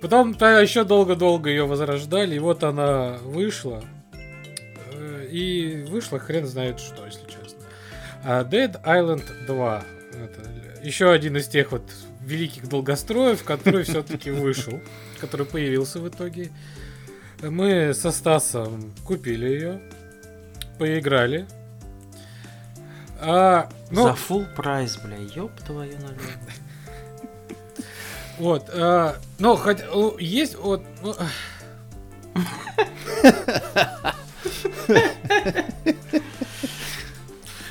Потом то еще долго-долго ее возрождали. И вот она вышла. Э, И вышла хрен знает что, если честно. А Dead Island 2. Это еще один из тех вот великих долгостроев, который все-таки вышел. Который появился в итоге. Мы со Стасом купили ее. Поиграли. А, ну, За full прайс, бля, ёб твою налево. Вот, а, ну, хоть о, есть вот. ну,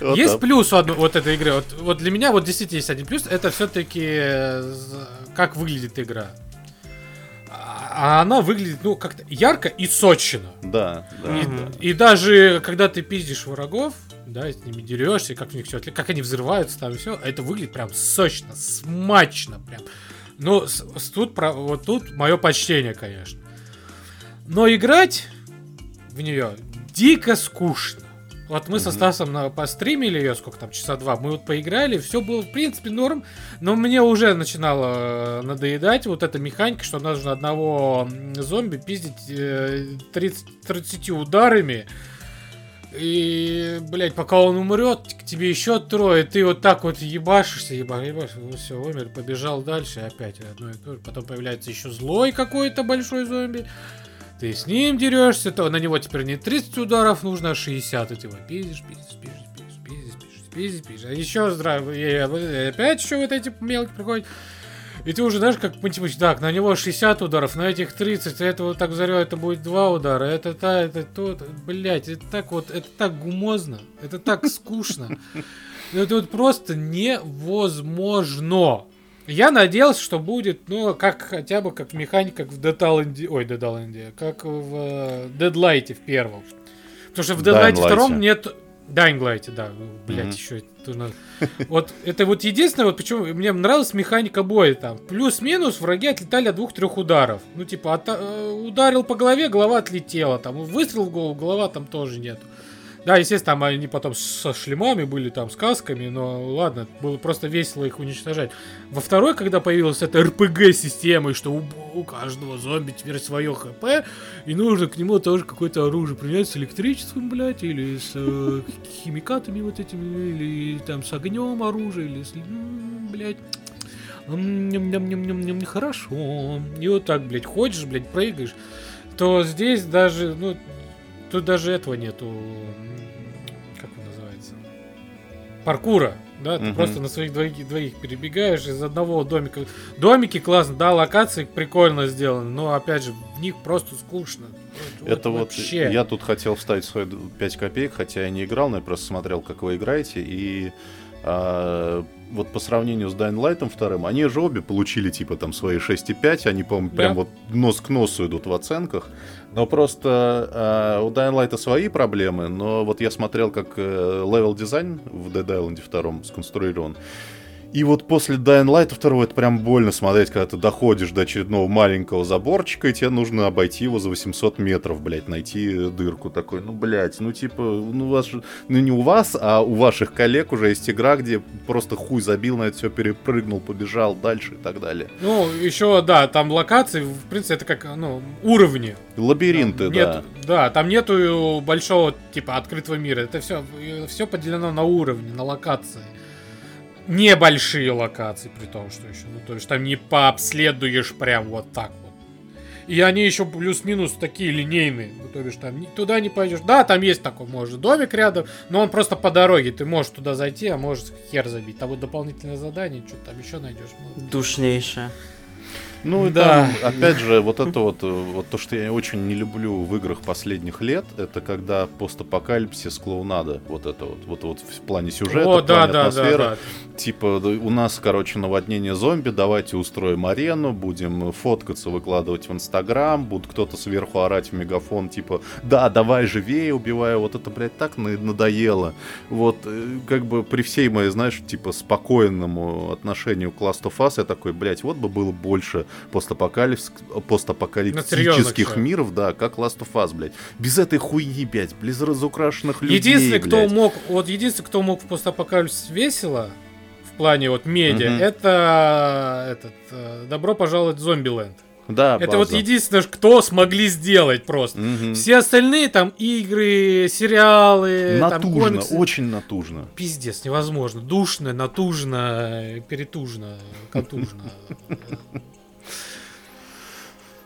Вот есть плюс у одной- вот этой игры. Вот, вот для меня вот действительно есть один плюс. Это все-таки как выглядит игра. А она выглядит, ну, как-то ярко и сочно. Да, да. И, и даже когда ты пиздишь врагов, да, с ними дерешься, как в них все, как они взрываются там и все, это выглядит прям сочно, смачно прям. Ну, с- с- тут, про- вот тут мое почтение, конечно. Но играть в нее дико скучно. Вот мы со Мгм. Стасом на, постримили ее, сколько там, часа два, мы вот поиграли, все было, в принципе, норм, но мне уже начинало э, надоедать вот эта механика, что нужно одного зомби пиздить э, 30, 30 ударами, и, блядь, пока он умрет, к тебе еще трое, ты вот так вот ебашишься, еба, ебашишься, ну все, умер, побежал дальше, опять одно и то же. Потом появляется еще злой какой-то большой зомби, ты с ним дерешься, то на него теперь не 30 ударов нужно, а 60, и ты его пиздишь, пиздишь, пиздишь, пиздишь, пиздишь, пиздишь, пиздишь, пиздишь. А еще здравствуй, опять еще вот эти мелкие приходят. И ты уже знаешь, как мотивируешь, так, на него 60 ударов, на этих 30, а этого так зарё, это будет 2 удара, это та, это то, блять, это так вот, это так гумозно, это так скучно. Это вот просто невозможно. Я надеялся, что будет, ну, как хотя бы как механика как в Dead Island, ой, Dead Island, как в э, Deadlight в первом. Потому что в Deadlight втором нет... Dying Light, да, блять, Мгм. еще это надо- Вот это вот единственное, вот почему мне нравилась механика боя там. Плюс-минус враги отлетали от двух-трех ударов. Ну, типа, от- э, ударил по голове, голова отлетела. Там выстрел в голову, голова там тоже нет. Да, естественно, там они потом со шлемами были, там, с касками, но ладно, было просто весело их уничтожать. Во второй, когда появилась эта РПГ-система, и что у, у каждого зомби теперь свое ХП, и нужно к нему тоже какое-то оружие принять с электричеством, блядь, или с э, химикатами вот этими, или там с огнем оружие, или с... блядь, ням-ням-ням-ням-ням, хорошо. И вот так, блядь, ходишь, блядь, прыгаешь, то здесь даже, ну, тут даже этого нету, как он называется, паркура, да, ты Мгм. просто на своих двоих, двоих перебегаешь из одного домика. Домики классно, да, локации прикольно сделаны, но опять же, в них просто скучно. Вот- Это вот вообще. я тут хотел вставить свои 5 копеек, хотя я не играл, но я просто смотрел, как вы играете, и а, вот по сравнению с Dying Light 2, они же обе получили типа там свои 6,5, они, по-моему, Да. прям вот нос к носу идут в оценках. Но просто э, у Dying Light свои проблемы, но вот я смотрел, как level design в Dead Island 2 сконструирован. И вот после Dying Light 2 это прям больно смотреть, когда ты доходишь до очередного маленького заборчика, и тебе нужно обойти его за 800 метров, блядь, найти дырку такой. Ну, блядь, ну типа, ну у вас ну не у вас, а у ваших коллег уже есть игра, где просто хуй забил на это все, перепрыгнул, побежал дальше и так далее. Ну, еще, да, там локации, в принципе, это как, ну, уровни. Лабиринты, Там да. нет- да, там нету большого, типа, открытого мира. Это все, все поделено на уровни, на локации. Небольшие локации, при том, что еще. Ну, то есть там не пообследуешь прям вот так вот. И они еще плюс-минус такие линейные. Ну, то бишь там туда не пойдешь. Да, там есть такой, может, домик рядом, но он просто по дороге. Ты можешь туда зайти, а можешь хер забить. Там вот дополнительное задание, что там еще найдешь. Ну, Душнейшая. Ну и Да. там, опять же, вот это вот, э, вот то, что я очень не люблю в играх последних лет, это когда постапокалипсис клоунада, вот это вот, вот, вот в плане сюжета, О, в да, плане да, да, атмосферы. да. Типа, да, у нас, короче, наводнение зомби, давайте устроим арену, будем фоткаться, выкладывать в Инстаграм, будет кто-то сверху орать в мегафон, типа, да, давай живее, убиваю, вот это, блядь, так на- надоело. Вот, э, как бы при всей моей, знаешь, типа, спокойному отношению к Last of Us, я такой, блядь, вот бы было больше постапокалипс... Постапокалиптических миров, да, как Last of Us, блядь. Без этой хуйни, блядь, без разукрашенных людей, Единственный, кто блядь. мог, вот единственный, кто мог в постапокалипсис весело в плане вот медиа, Мгм. это этот э, добро пожаловать в Зомбиленд. Да, Это вот база. единственное, кто смогли сделать просто. Мгм. Все остальные там игры, сериалы, там Натужно, комиксы. очень натужно. Пиздец, невозможно. Душно, натужно, перетужно, контужно.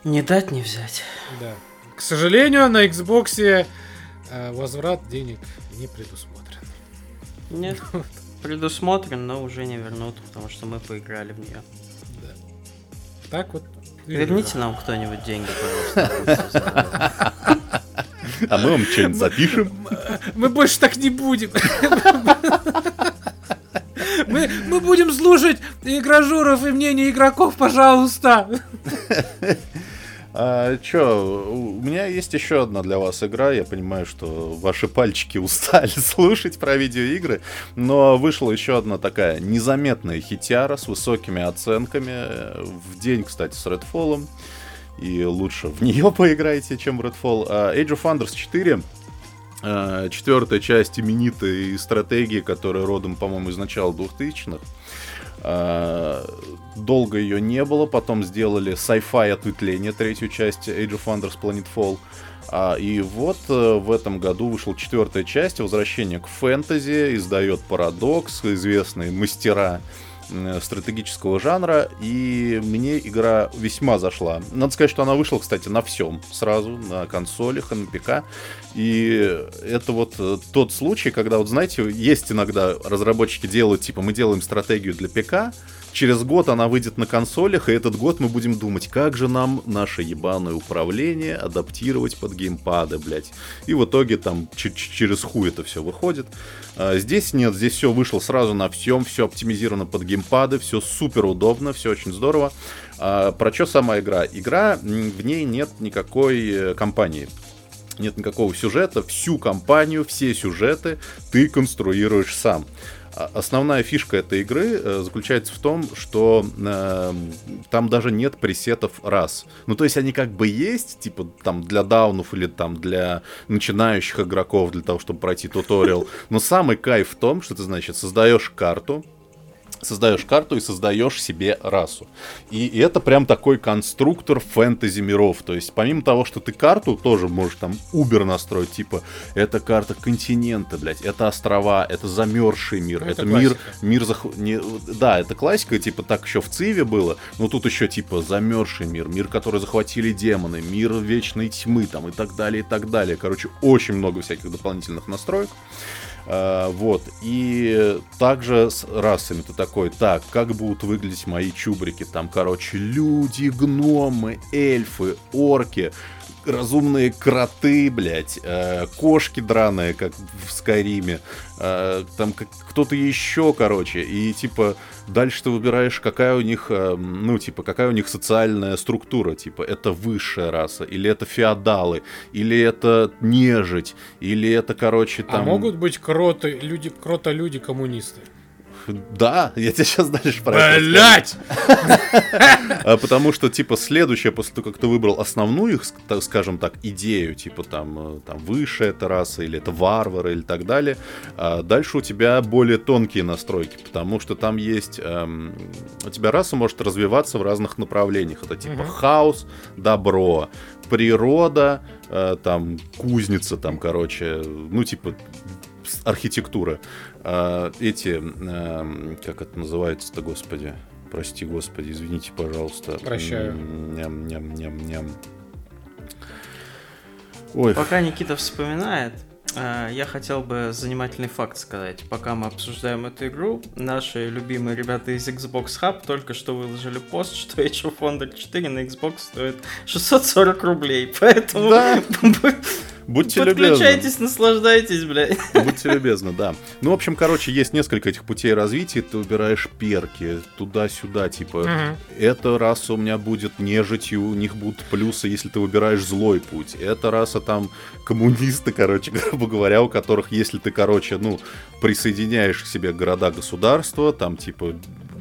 Не дать не взять. Да. К сожалению, на Xbox э, возврат денег не предусмотрен. Нет, предусмотрен, но уже не вернут, потому что мы поиграли в нее. Да. Так вот. Верните нам кто-нибудь деньги, пожалуйста. А мы вам что-нибудь запишем? Мы больше так не будем. Мы, мы будем слушать игражуров и мнение игроков, пожалуйста. А, чё, у меня есть еще одна для вас игра. Я понимаю, что ваши пальчики устали слушать про видеоигры, но вышла еще одна такая незаметная хитяра с высокими оценками. В день, кстати, с Redfall. И лучше в нее поиграйте, чем в Redfall. А, Age of Wonders 4 э, четвертая часть именитой стратегии, которая родом, по-моему, из начала 2000-х. А, Долго ее не было, потом сделали sci-fi ответвление, третью часть Age of Wonders Planetfall. А, и вот э, в этом году вышла четвертая часть, возвращение к фэнтези, издает Парадокс, известные мастера. э, стратегического жанра, и мне игра весьма зашла. Надо сказать, что она вышла, кстати, на всем сразу, на консолях на ПК. И это вот э, тот случай, когда, вот знаете, есть иногда разработчики делают, типа, мы делаем стратегию для ПК, через год она выйдет на консолях, и этот год мы будем думать, как же нам наше ебаное управление адаптировать под геймпады, блядь. И в итоге там через хуй это все выходит. А, здесь нет, здесь все вышло сразу на всем, все оптимизировано под геймпады, все супер удобно, все очень здорово. А, про что сама игра? Игра, в ней нет никакой э, компании нет никакого сюжета, всю кампанию, все сюжеты ты конструируешь сам. А Основная фишка этой игры э, заключается в том, что э, там даже нет пресетов раз. Ну, то есть они как бы есть, типа там для даунов или там для начинающих игроков, для того, чтобы пройти туториал. Но самый кайф в том, что ты, значит, создаешь карту, создаешь карту и создаешь себе расу. И, и это прям такой конструктор фэнтези миров. То есть, помимо того, что ты карту тоже можешь там убер настроить, типа, это карта континента, блядь, это острова, это замерзший мир, Ну, это это, мир, мир зах- не- Да, это классика, типа, так еще в Циве было, но тут еще, типа, замерзший мир, мир, который захватили демоны, мир вечной тьмы, там, и так далее, и так далее. Короче, очень много всяких дополнительных настроек. А, вот. И также с расами ты такой, так, как будут выглядеть мои чубрики? Там, короче, люди, гномы, эльфы, орки, разумные кроты, блядь, э, кошки драные, как в Скайриме, э, там как, кто-то еще, короче, и типа дальше ты выбираешь, какая у них, э, ну типа какая у них социальная структура, типа это высшая раса, или это феодалы, или это нежить, или это, короче, там... А могут быть кроты, люди, крота-люди коммунисты? Да, я тебе сейчас дальше про это Блять! А, Потому что, типа, следующее, после того, как ты выбрал основную их, так скажем так, идею, типа, там, э, там, высшая эта раса, или это варвары, или так далее, а дальше у тебя более тонкие настройки, потому что там есть... эм, у тебя раса может развиваться в разных направлениях. Это, типа, хаос, добро, природа, э, там, кузница, там, короче, ну, типа, архитектура. А, эти, эм, как это называется-то, господи? Прости, господи, извините, пожалуйста. Прощаю. Ням-ням-ням-ням. Ой, Пока Никита вспоминает, э, я хотел бы занимательный факт сказать. Пока мы обсуждаем эту игру, наши любимые ребята из Xbox Hub только что выложили пост, что Age of Wonder 4 на Xbox стоит 640 рублей. Поэтому Да. будьте любезны. подключайтесь, наслаждайтесь, блядь. Будьте любезны, да. Ну, в общем, короче, есть несколько этих путей развития. Ты выбираешь перки туда-сюда, типа, Мгм. эта раса у меня будет нежитью, у них будут плюсы, если ты выбираешь злой путь. Эта раса там коммунисты, короче, грубо говоря, у которых, если ты, короче, ну, присоединяешь к себе города-государства, там, типа,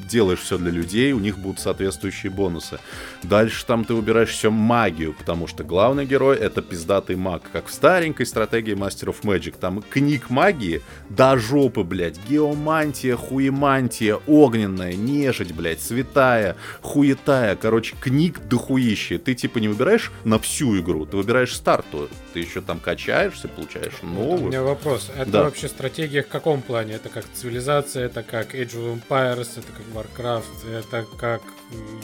делаешь все для людей, у них будут соответствующие бонусы. Дальше там ты выбираешь все магию, потому что главный герой это пиздатый маг, как в старенькой стратегии Master of Magic. Там книг магии до жопы, блядь, геомантия, хуемантия, огненная, нежить, блядь, святая, хуетая, короче, книг дохуище. Ты типа не выбираешь на всю игру, ты выбираешь стартовую. Ты еще там качаешься, получаешь У новую. меня вопрос. Это Да. вообще стратегия в каком плане? Это как цивилизация, это как Age of Empires, это как Warcraft, это как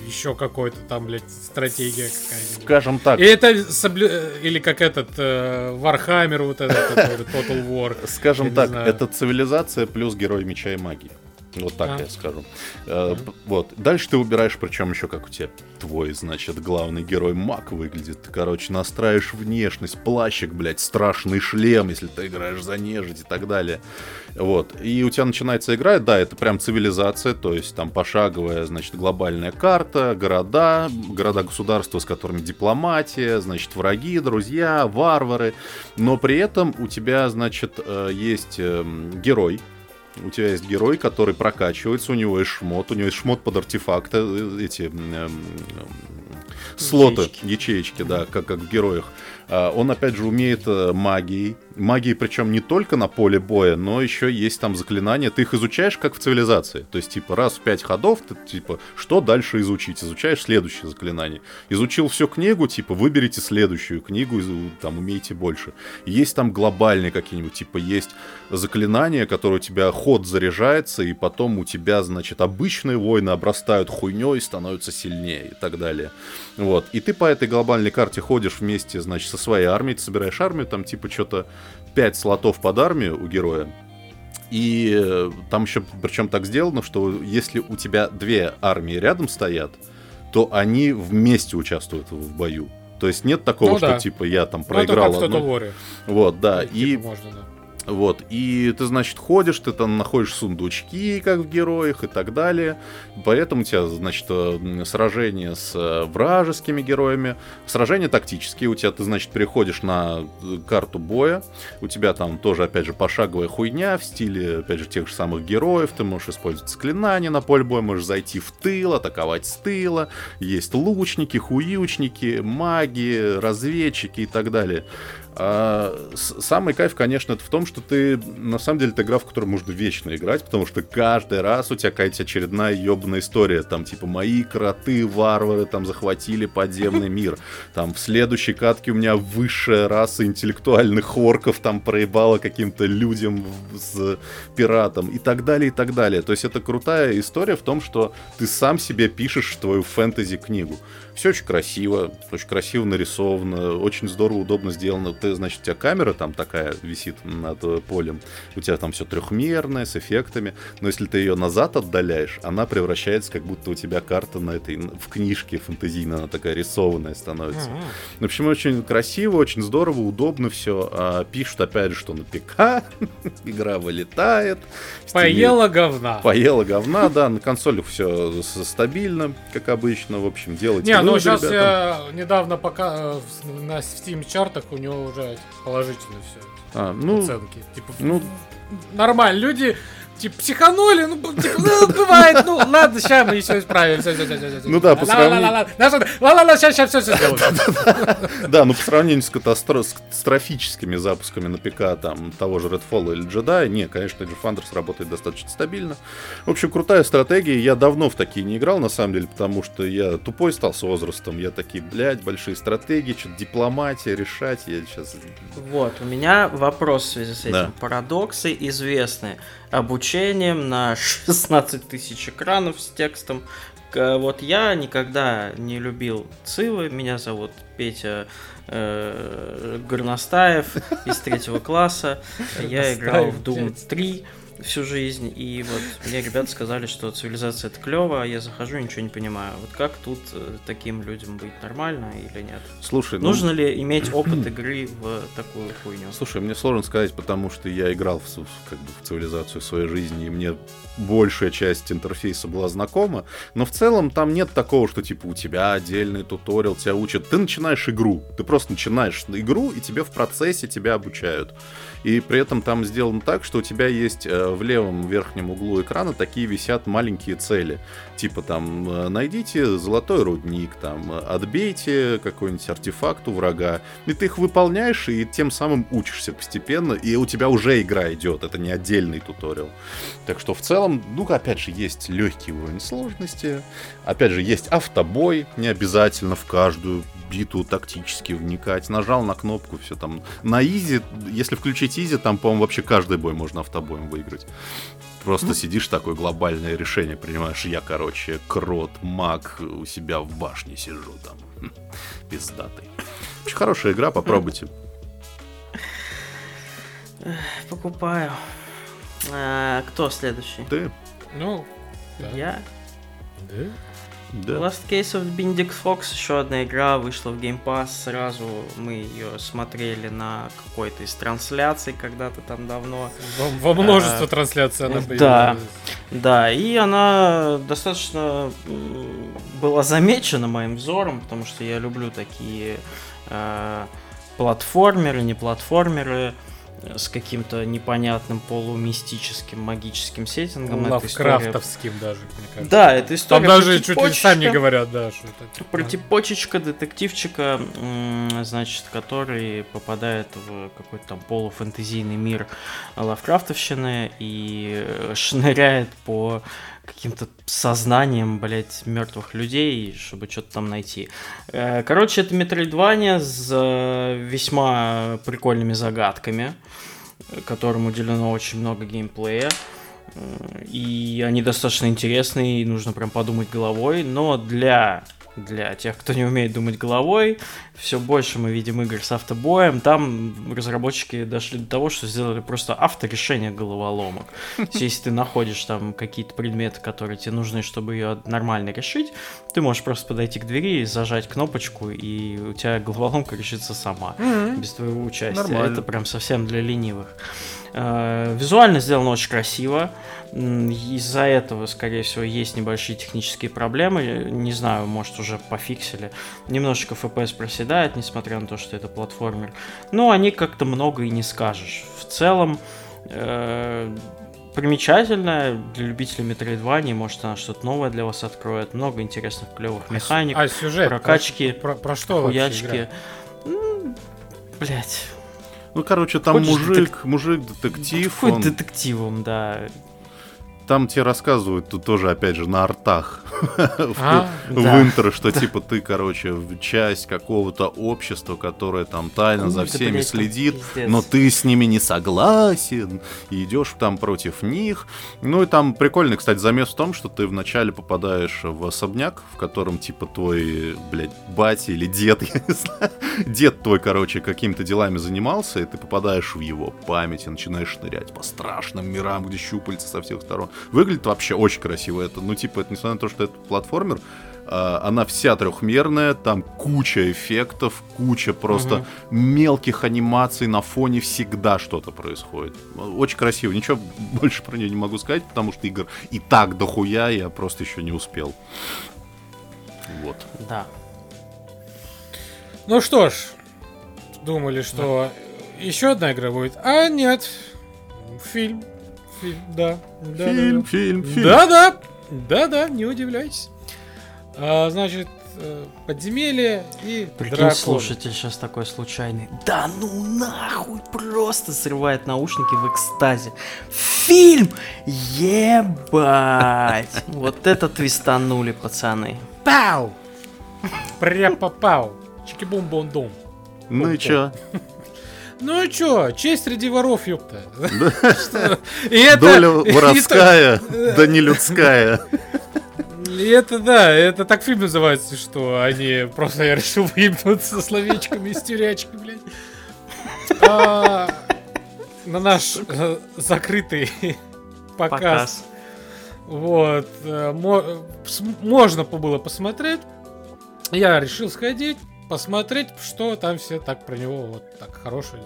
еще какой-то там, блядь, стратегия какая-нибудь. Скажем так, И это соблю- э, или как этот э, Warhammer вот этот, который Total War. Скажем так, это цивилизация плюс герой меча и магии. Вот так А. я скажу. П- Вот. Дальше ты выбираешь, причем еще как у тебя твой, значит, главный герой маг выглядит. Ты, короче, настраиваешь внешность, плащик, блядь, страшный шлем, если ты играешь за нежить и так далее. Вот. И у тебя начинается игра, да, это прям цивилизация, то есть там пошаговая, значит, глобальная карта, города, города-государства, с которыми дипломатия, значит, враги, друзья, варвары. Но при этом у тебя, значит, э, есть эм, герой, у тебя есть герой, который прокачивается, у него есть шмот, у него есть шмот под артефакты, э, эти эм, эм, слоты, Ячейки. ячеечки, да, как, как в героях. А, Он, опять же, умеет э, магией. Магией, причем не только на поле боя, но еще есть там заклинания. Ты их изучаешь, как в цивилизации. То есть, типа, раз в пять ходов, ты, типа, что дальше изучить? Изучаешь следующее заклинание. Изучил всю книгу, типа, выберите следующую книгу, там, умеете больше. Есть там глобальные какие-нибудь, типа, есть заклинания, которые у тебя ход заряжается, и потом у тебя, значит, обычные воины обрастают хуйней, становятся сильнее и так далее. Вот. И ты по этой глобальной карте ходишь вместе, значит, со своей армией, ты собираешь армию, там, типа, что-то 5 слотов под армию у героя. И э, там еще, причем так сделано, что если у тебя две армии рядом стоят, то они вместе участвуют в бою. То есть нет такого, Ну что да. типа я там Ну, это проиграл как одну. Вот, да. Типа И можно, да. Вот, и ты, значит, ходишь, ты там находишь сундучки, как в героях и так далее. Поэтому у тебя, значит, э, сражения с э, вражескими героями. Сражения тактические. У тебя, ты, значит, переходишь на э, карту боя. У тебя там тоже, опять же, пошаговая хуйня в стиле, опять же, тех же самых героев. Ты можешь использовать заклинания на поле боя, можешь зайти в тыл, атаковать с тыла. Есть лучники, хуючники, маги, разведчики и так далее. А, самый кайф, конечно, это в том, что ты, на самом деле, это игра, в которую можно вечно играть, потому что каждый раз у тебя какая-то очередная ебаная история, там, типа, мои кроты, варвары, там, захватили подземный мир, там, в следующей катке у меня высшая раса интеллектуальных орков, там, проебала каким-то людям с пиратом, и так далее, и так далее. То есть это крутая история в том, что ты сам себе пишешь твою фэнтези-книгу. Все очень красиво, очень красиво нарисовано, очень здорово, удобно сделано. ты, значит, у тебя камера там такая висит над э, полем, у тебя там все трехмерное, с эффектами, но если ты ее назад отдаляешь, она превращается, как будто у тебя карта на этой, в книжке фэнтезийно, она такая рисованная становится. В общем, очень красиво, очень здорово, удобно все. А, пишут, опять же, что на ПК игра вылетает. Поела говна. Поела говна, да, на консолях все стабильно, как обычно, в общем, делайте Не, ну сейчас я недавно пока э, на Steam чартах у него уже положительно все А, ну, оценки. Типа, ну, нормально, люди типа психанули, ну, типа, ну, бывает, ну, ладно, сейчас мы все исправим, все, все, все, все, Ну да, по сравнению- Ла-ла-ла, сейчас, сейчас все, все сделаем. да, ну по сравнению с катастро- с катастрофическими запусками на ПК, там, того же Redfall или Jedi, не, конечно, Age of Wonders работает достаточно стабильно. В общем, крутая стратегия, я давно в такие не играл, на самом деле, потому что я тупой стал с возрастом, я такие, блядь, большие стратегии, что-то дипломатия, решать, я сейчас... Вот, у меня вопрос в связи с этим. Парадоксы известны обучением на 16 тысяч экранов с текстом. Вот я никогда не любил Цивы, меня зовут Петя э, Горностаев из третьего класса. Я играл в Doom Горностаев, 3 всю жизнь, и вот мне ребята сказали, что цивилизация это клево, а я захожу и ничего не понимаю. Вот как тут э, таким людям быть нормально или нет? Слушай, ну, Нужно ли иметь опыт игры в такую хуйню? Слушай, мне сложно сказать, потому что я играл в, как бы, в цивилизацию в своей жизни, и мне большая часть интерфейса была знакома, но в целом там нет такого, что типа у тебя отдельный туториал, тебя учат. Ты начинаешь игру, ты просто начинаешь игру, и тебе в процессе тебя обучают. И при этом там сделано так, что у тебя есть э, в левом верхнем углу экрана такие висят маленькие цели. Типа там э, найдите золотой рудник, там отбейте какой-нибудь артефакт у врага. И ты их выполняешь, и тем самым учишься постепенно, и у тебя уже игра идет. Это не отдельный туториал. Так что в целом, ну, опять же, есть легкий уровень сложности. Опять же, есть автобой, не обязательно в каждую битву тактически вникать. Нажал на кнопку, все там. На изи, если включить изи, там, по-моему, вообще каждый бой можно автобоем выиграть. Просто сидишь, такое глобальное решение принимаешь. Я, короче, крот, маг, у себя в башне сижу там. Хм, Пиздатый. Очень хорошая игра, попробуйте. Покупаю. А, кто следующий? Ты? Ну, да. Я. Да? Да. Last Case of Benedict Fox, еще одна игра, вышла в Game Pass сразу. Мы ее смотрели на какой-то из трансляций когда-то там давно. Во, во множество А, трансляций она да. появилась. Да, и она достаточно была замечена моим взором, потому что я люблю такие э, платформеры, не платформеры э, с каким-то непонятным полумистическим магическим сеттингом. История- Лавкрафтовским даже, мне кажется. Да, это история Там даже чуть ли сами говорят, да, что это... Про типочечка, детективчика, значит, который попадает в какой-то там полуфэнтезийный мир Лавкрафтовщины и э, шныряет по каким-то сознанием, блядь, мертвых людей, чтобы что-то там найти. Э, Короче, это Метроидвания с э, весьма прикольными загадками, которым уделено очень много геймплея. Э, И они достаточно интересные, и нужно прям подумать головой. Но для, для тех, кто не умеет думать головой, все больше мы видим игр с автобоем. Там разработчики дошли до того, что сделали просто авторешение головоломок. Если ты находишь там какие-то предметы, которые тебе нужны, чтобы ее нормально решить, ты можешь просто подойти к двери, зажать кнопочку, и у тебя головоломка решится сама без твоего участия. Нормально. Это прям совсем для ленивых. Э, Визуально сделано очень красиво. Из-за этого, скорее всего, есть небольшие технические проблемы. Не знаю, может, уже пофиксили. Немножечко FPS проседает, несмотря на то, что это платформер. Но они как-то много и не скажешь. В целом, э, примечательно для любителей Metroidvania. Может, она что-то новое для вас откроет. Много интересных, клевых механик. А сюжет? прокачки, Про, про что Хуячки. Блять. Ну, короче, там Хочешь мужик, мужик, детектив, он- детективом, да. Там тебе рассказывают, тут тоже, опять же, на артах в А, в да. интро, что типа ты, короче, часть какого-то общества, которое там тайно за Ой, всеми блядь, следит, пиздец. но ты с ними не согласен, и идешь там против них. Ну и там прикольный, кстати, замес в том, что ты вначале попадаешь в особняк, в котором типа твой, блядь, батя или дед, я не знаю, дед твой, короче, какими-то делами занимался, и ты попадаешь в его память и начинаешь шнырять по страшным мирам, где щупальца со всех сторон. Выглядит вообще очень красиво это. Ну, типа, это несмотря на то, что это платформер, а, она вся трехмерная, там куча эффектов, куча просто мелких анимаций на фоне всегда что-то происходит. Очень красиво. Ничего больше про нее не могу сказать, потому что игр и так дохуя я просто еще не успел. Вот. Да. Ну что ж, думали, что еще одна игра будет. А нет. Фильм. Фильм, да. да, фильм, да, фильм, да. фильм. Да-да. Да-да, не удивляйтесь. А, значит, э, подземелье и Прикинь, дракон. слушатель сейчас такой случайный. Да ну нахуй, просто срывает наушники в экстазе. Фильм! Ебать! Вот это твистанули, пацаны. Пау! Прям попал. Чики-бум-бом-дом. Ну и чё? Ну и чё, честь среди воров, ёпта. И Доля и воровская, да не людская. И это да, это так фильм называется, что они просто я решил выебнуться словечками из тюрячки, блядь. А, на наш э, закрытый показ. Показ. Вот. э, мо- с- можно было посмотреть. Я решил сходить, посмотреть, что там все так про него вот так хорошее.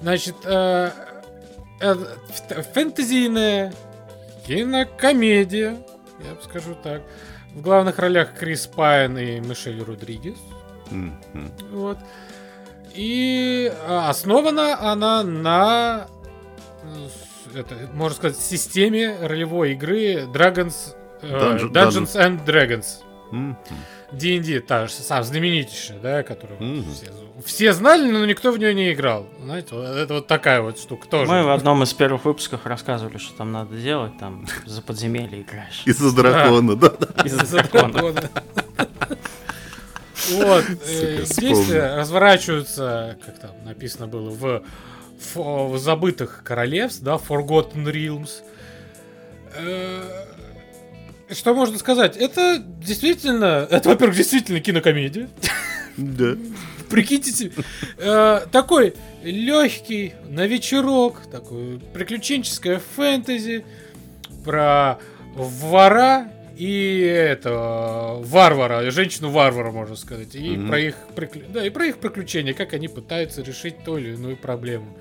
Значит, э, э, фэнтезийная кинокомедия, я бы скажу так. В главных ролях Крис Пайн и Мишель Родригес. Мгм. Вот. И а, основана она на, э, это, можно сказать, системе ролевой игры Dragons, э, Dungeon- Dungeons and Dragons. Мгм. D&D, та же сам знаменитейшая, да, которую Мгм. все, все знали, но никто в нее не играл. Знаете, вот это вот такая вот штука тоже. Мы в одном из первых выпусков рассказывали, что там надо делать, там за подземелье играешь. Из-за дракона, да. Из-за Из-за дракона. Вот, э, действия вспомнил. разворачиваются, как там написано было, в, в забытых королевств, да, Forgotten Realms. Э, Что можно сказать? Это действительно, это, во-первых, действительно кинокомедия. Да. Прикиньте себе, э, такой легкий на вечерок, такой приключенческое фэнтези про вора и этого варвара, женщину-варвара, можно сказать, и Мгм. про их да, и про их приключения, как они пытаются решить ту или иную проблему.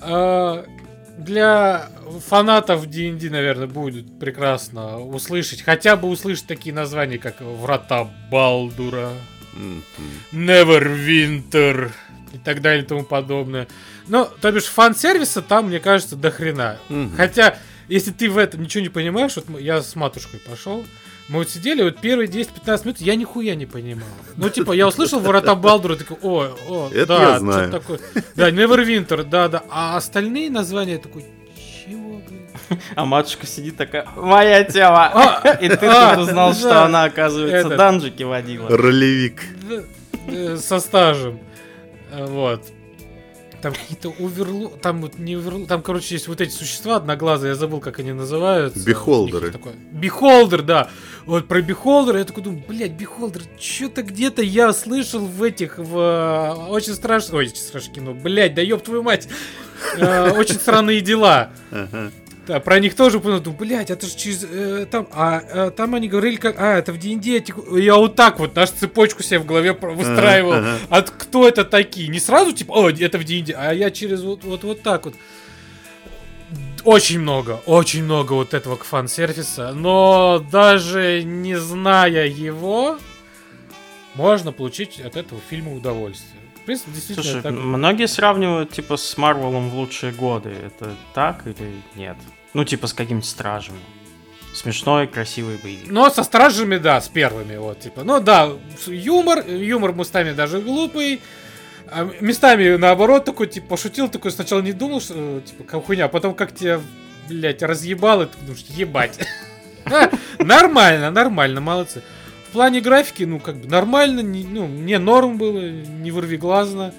А, для фанатов D&D, наверное, будет прекрасно услышать, хотя бы услышать такие названия, как Врата Балдура. Neverwinter и так далее и тому подобное. Ну, то бишь, фан-сервиса там, мне кажется, до хрена. Хотя, если ты в этом ничего не понимаешь, вот я с матушкой пошел, мы вот сидели, вот первые 10-15 минут я нихуя не понимал. Ну, типа, я услышал ворота Балдура, такой, о, о, Это да, я знаю. такое. Да, Neverwinter, да, да. А остальные названия я такой, чего, блин? А матушка сидит такая, моя тема. А, И ты а, тут узнал, что да. она, оказывается, Этот. данжики водила. Ролевик. Э, со стажем. Э, Вот. Там какие-то уверлу... Там вот не уверлу... Там, короче, есть вот эти существа одноглазые, я забыл, как они называются. Beholder ы. Такое- Beholder, да. Вот про Beholder а я такой думаю, блядь, Beholder, что-то где-то я слышал в этих, в... э, Очень страшно... Ой, очень страшное кино. Блядь, да ёб твою мать. Э, Очень странные дела. Ага. Да, про них тоже понял, думаю, блядь, это же через э, там, а э, там они говорили как, а это в D&D, я вот так вот нашу цепочку себе в голове выстраивал, ага. от кто это такие, не сразу типа, о, это в D&D, а я через вот вот вот так вот. Очень много, очень много вот этого фан-сервиса, но даже не зная его, можно получить от этого фильма удовольствие. В принципе, действительно Слушай, так. многие сравнивают, типа, с Марвелом в лучшие годы. Это так или нет? Ну, типа, с какими-то стражами. Смешной, красивый боевик. Но со стражами, да, с первыми, вот, типа. Ну да, юмор, юмор местами даже глупый. а местами, наоборот, такой, типа, пошутил, такой сначала не думал, что, э, типа, как хуйня, а потом как тебя, блядь, разъебал, и ты думаешь, ебать. Нормально, нормально, молодцы. В плане графики, ну, как бы нормально, не, ну, мне норм было, не вырви глазно.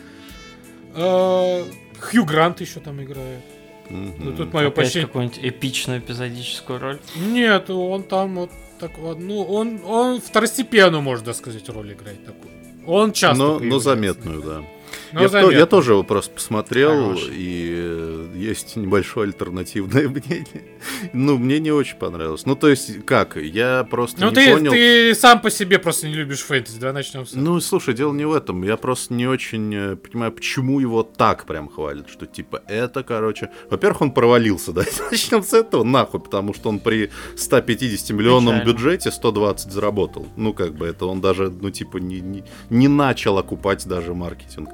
Э, Хью Грант еще там играет. Мгм. Ну, тут мое Опять почти... какую-нибудь эпичную эпизодическую роль. Нет, он там вот так вот, ну, он, он второстепенную, можно сказать, роль играет такую. Он часто но, но заметную, да. Но я, то- я тоже его просто посмотрел, Хороший. и э, есть небольшое альтернативное мнение. Ну, мне не очень понравилось. Ну, то есть, как? Я просто Ну, не ты, понял. ты сам по себе просто не любишь фэнтези, давай начнем с Ну, слушай, дело не в этом. Я просто не очень э, понимаю, почему его так прям хвалят. Что, типа, это, короче... Во-первых, он провалился, да? Начнем с этого, нахуй, потому что он при 150 миллионном Печально. бюджете 120 заработал. Ну, как бы, это он даже, ну, типа, не, не, не начал окупать даже маркетинг.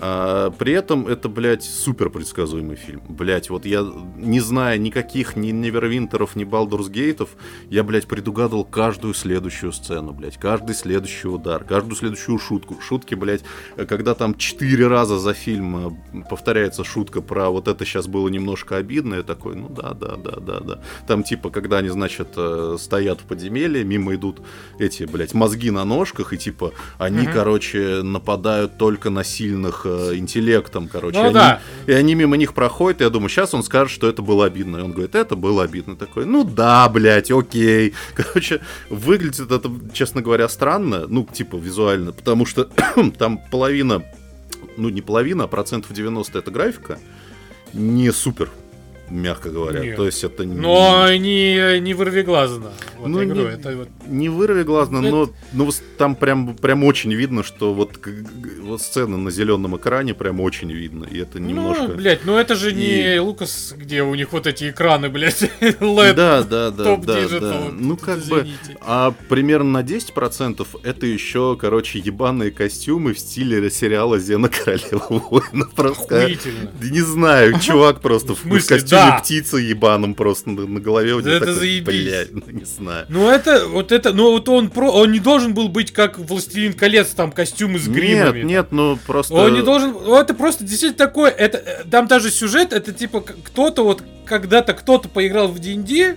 А, при этом это, блядь, супер предсказуемый фильм. Блядь, вот я, не зная никаких ни Невервинтеров, ни Балдурс Гейтов, я, блядь, предугадывал каждую следующую сцену, блядь, каждый следующий удар, каждую следующую шутку. Шутки, блядь, когда там четыре раза за фильм э, повторяется шутка про вот это сейчас было немножко обидно, я такой, ну да, да, да, да, да. Там типа, когда они, значит, э, стоят в подземелье, мимо идут эти, блядь, мозги на ножках, и типа, они, Мгм. короче, нападают только на сильных э, интеллектом, короче. Ну они- да. и они мимо них проходят, и я думаю, сейчас он скажет, что это было обидно. И он говорит, это было обидно. Такой, ну да, блядь, окей. Короче, выглядит это, честно говоря, странно, ну, типа, визуально, потому что там половина, ну, не половина, а процентов 90 это графика, не супер, мягко говоря. Нет. То есть это не... Но не, не вырви глазно. Вот Ну, не- это вот... Не вырви глазно, Это- но, но вот там прям, прям очень видно, что вот, вот сцена на зеленом экране прям очень видно. И это немножко... Ну, блядь, ну это же не И- Лукас, где у них вот эти экраны, блядь, LED, да, да, да, топ да, диджитал. да. Ну, как бы, извините. а примерно на 10% это еще, короче, ебаные костюмы в стиле сериала Зена Королева Воина. Просто, не знаю, чувак просто в, костюме да. птицы ебаном просто на, на голове. у него это такой, заебись. Блядь, ну не знаю. Ну это, вот это, ну вот он про, он не должен был быть как Властелин колец, там костюмы с гримами. Нет, нет, ну просто... Он не должен, ну, это просто действительно такое, это, э, там даже сюжет, это типа кто-то вот, когда-то кто-то поиграл в D&D,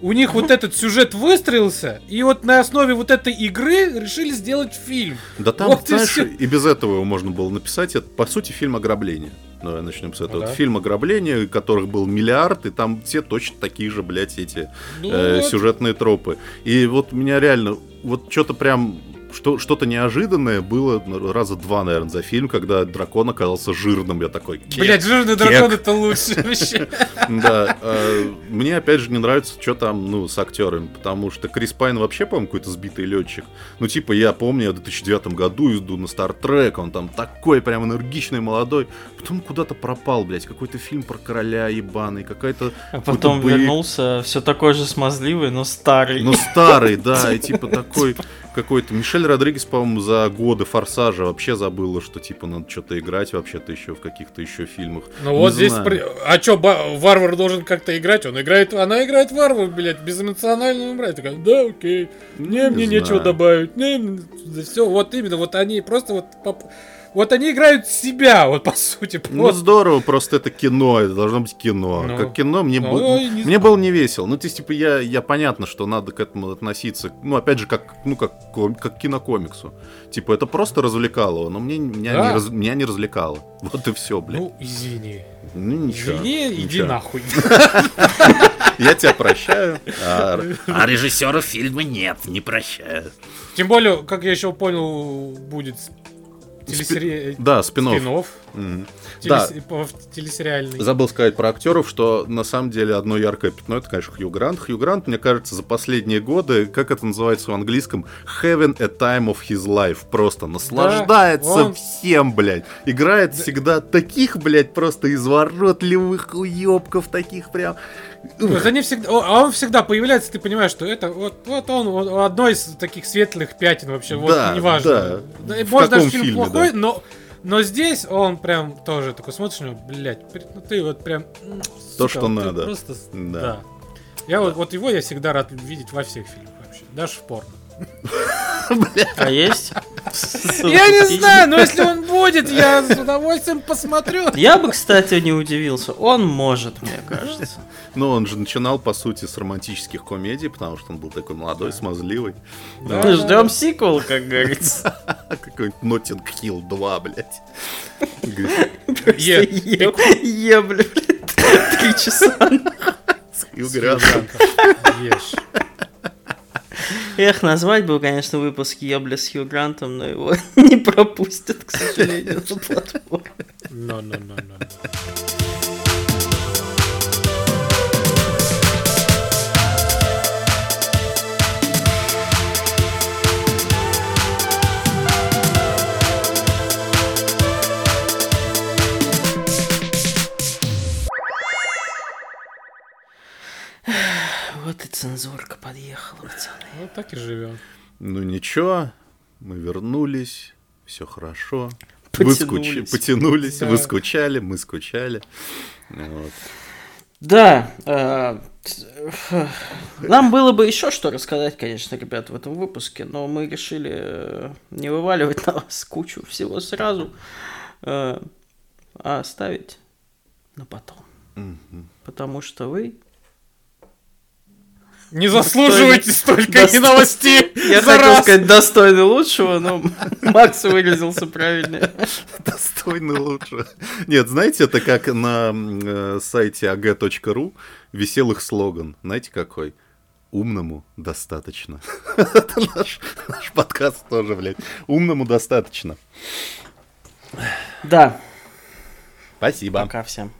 у них вот этот сюжет выстроился, и вот на основе вот этой игры решили сделать фильм. Да там, Вот и знаешь, всё. и без этого его можно было написать. Это, по сути, фильм ограбления. Давай начнем с этого. да. Фильм ограбления, которых был миллиард, и там все точно такие же, блядь, эти Ну, э, вот. сюжетные тропы. И вот меня реально, вот что-то прям, что, что-то неожиданное было раза два, наверное, за фильм, когда дракон оказался жирным. Я такой, «Кек». Блять, жирный дракон это лучше вообще. Да, э, мне опять же не нравится, что там, ну, с актерами, потому что Крис Пайн вообще, по-моему, какой-то сбитый летчик. Ну, типа, я помню, я в 2009 году иду на Стартрек, он там такой прям энергичный, молодой. Потом куда-то пропал, блядь, какой-то фильм про короля ебаный, какая-то... А потом вернулся все такой же смазливый, но старый. Ну, старый, да, и типа такой какой-то. Мишель Родригес, по-моему, за годы Форсажа вообще забыла, что типа надо что-то играть вообще-то еще в каких-то еще фильмах. Ну вот здесь, знаю. при- а чё, ба- варвар должен как-то играть? Он играет, она играет варвар, блядь, безэмоционально умирает. Такая, да, окей, не, Не мне нечего знаю. добавить, не, все, вот именно, вот они просто вот, поп- вот они играют себя, вот по сути, Ну, просто. здорово, просто это кино, это должно быть кино. Ну. как кино мне, Ну, не мне было не весело. Ну, то есть, типа, я, я понятно, что надо к этому относиться, ну, опять же, как, ну, как, ком- как кинокомиксу. Типа, это просто развлекало, но мне, меня, Да. не, раз- меня не развлекало. Вот и все, блядь. Ну, извини. Ну, ничего. Извини, иди ничего. нахуй. Я тебя прощаю. А, А режиссеров фильма нет, не прощают. Тем более, как я еще понял, будет телесери... да, спин спин-офф. Мгм. телес- Да. телесериальный. Забыл сказать про актеров, что на самом деле одно яркое пятно это, конечно, Хью Грант. Хью Грант, мне кажется, за последние годы, как это называется в английском, having a time of his life. Просто наслаждается он- всем, блядь. Играет всегда таких, блядь, просто изворотливых уебков, таких прям. То есть они всегда, а он всегда появляется, ты понимаешь, что это вот, вот он, вот одно из таких светлых пятен вообще, вот Да, неважно. да. Может даже фильм фильме, плохой, да. но но здесь он прям тоже такой смотришь него, блядь, ну ты вот прям сука, что вот ты надо. Просто, Да. да. Я вот, вот его я всегда рад видеть во всех фильмах вообще, даже в порно. А есть? Я не знаю, но если он будет, я с удовольствием посмотрю. Я бы, кстати, не удивился. Он может, мне кажется. Ну, он же начинал, по сути, с романтических комедий, потому что он был такой молодой, смазливый. Мы ждем сиквел, как говорится. Какой-нибудь Notting Hill 2, блядь. Е, Е, е, бля, блядь, три часа. Грантом. Ешь. Эх, назвать был, конечно, выпуск Ебля с Хью Грантом, но его не пропустят, к сожалению, на платформе. No, no, no, no, no. Вот и цензурка подъехала, пацаны. Вот так и живем. Ну ничего, мы вернулись, все хорошо. Потянулись. Вы скуч- Потянулись, Да. вы скучали, мы скучали. Вот. Да, э, нам было бы еще что рассказать, конечно, ребят, в этом выпуске, но мы решили э, не вываливать на вас кучу всего сразу, э, а оставить на потом. Потому что вы Не заслуживаете столько Достойно. новостей Я за хотел раз. сказать достойны лучшего, но Макс выразился правильно. Достойно лучше. Нет, знаете, это как на э, сайте ag.ru веселых слоган. Знаете какой? Умному достаточно. Это наш, наш подкаст тоже, блядь. Умному достаточно. Да, Спасибо. пока всем.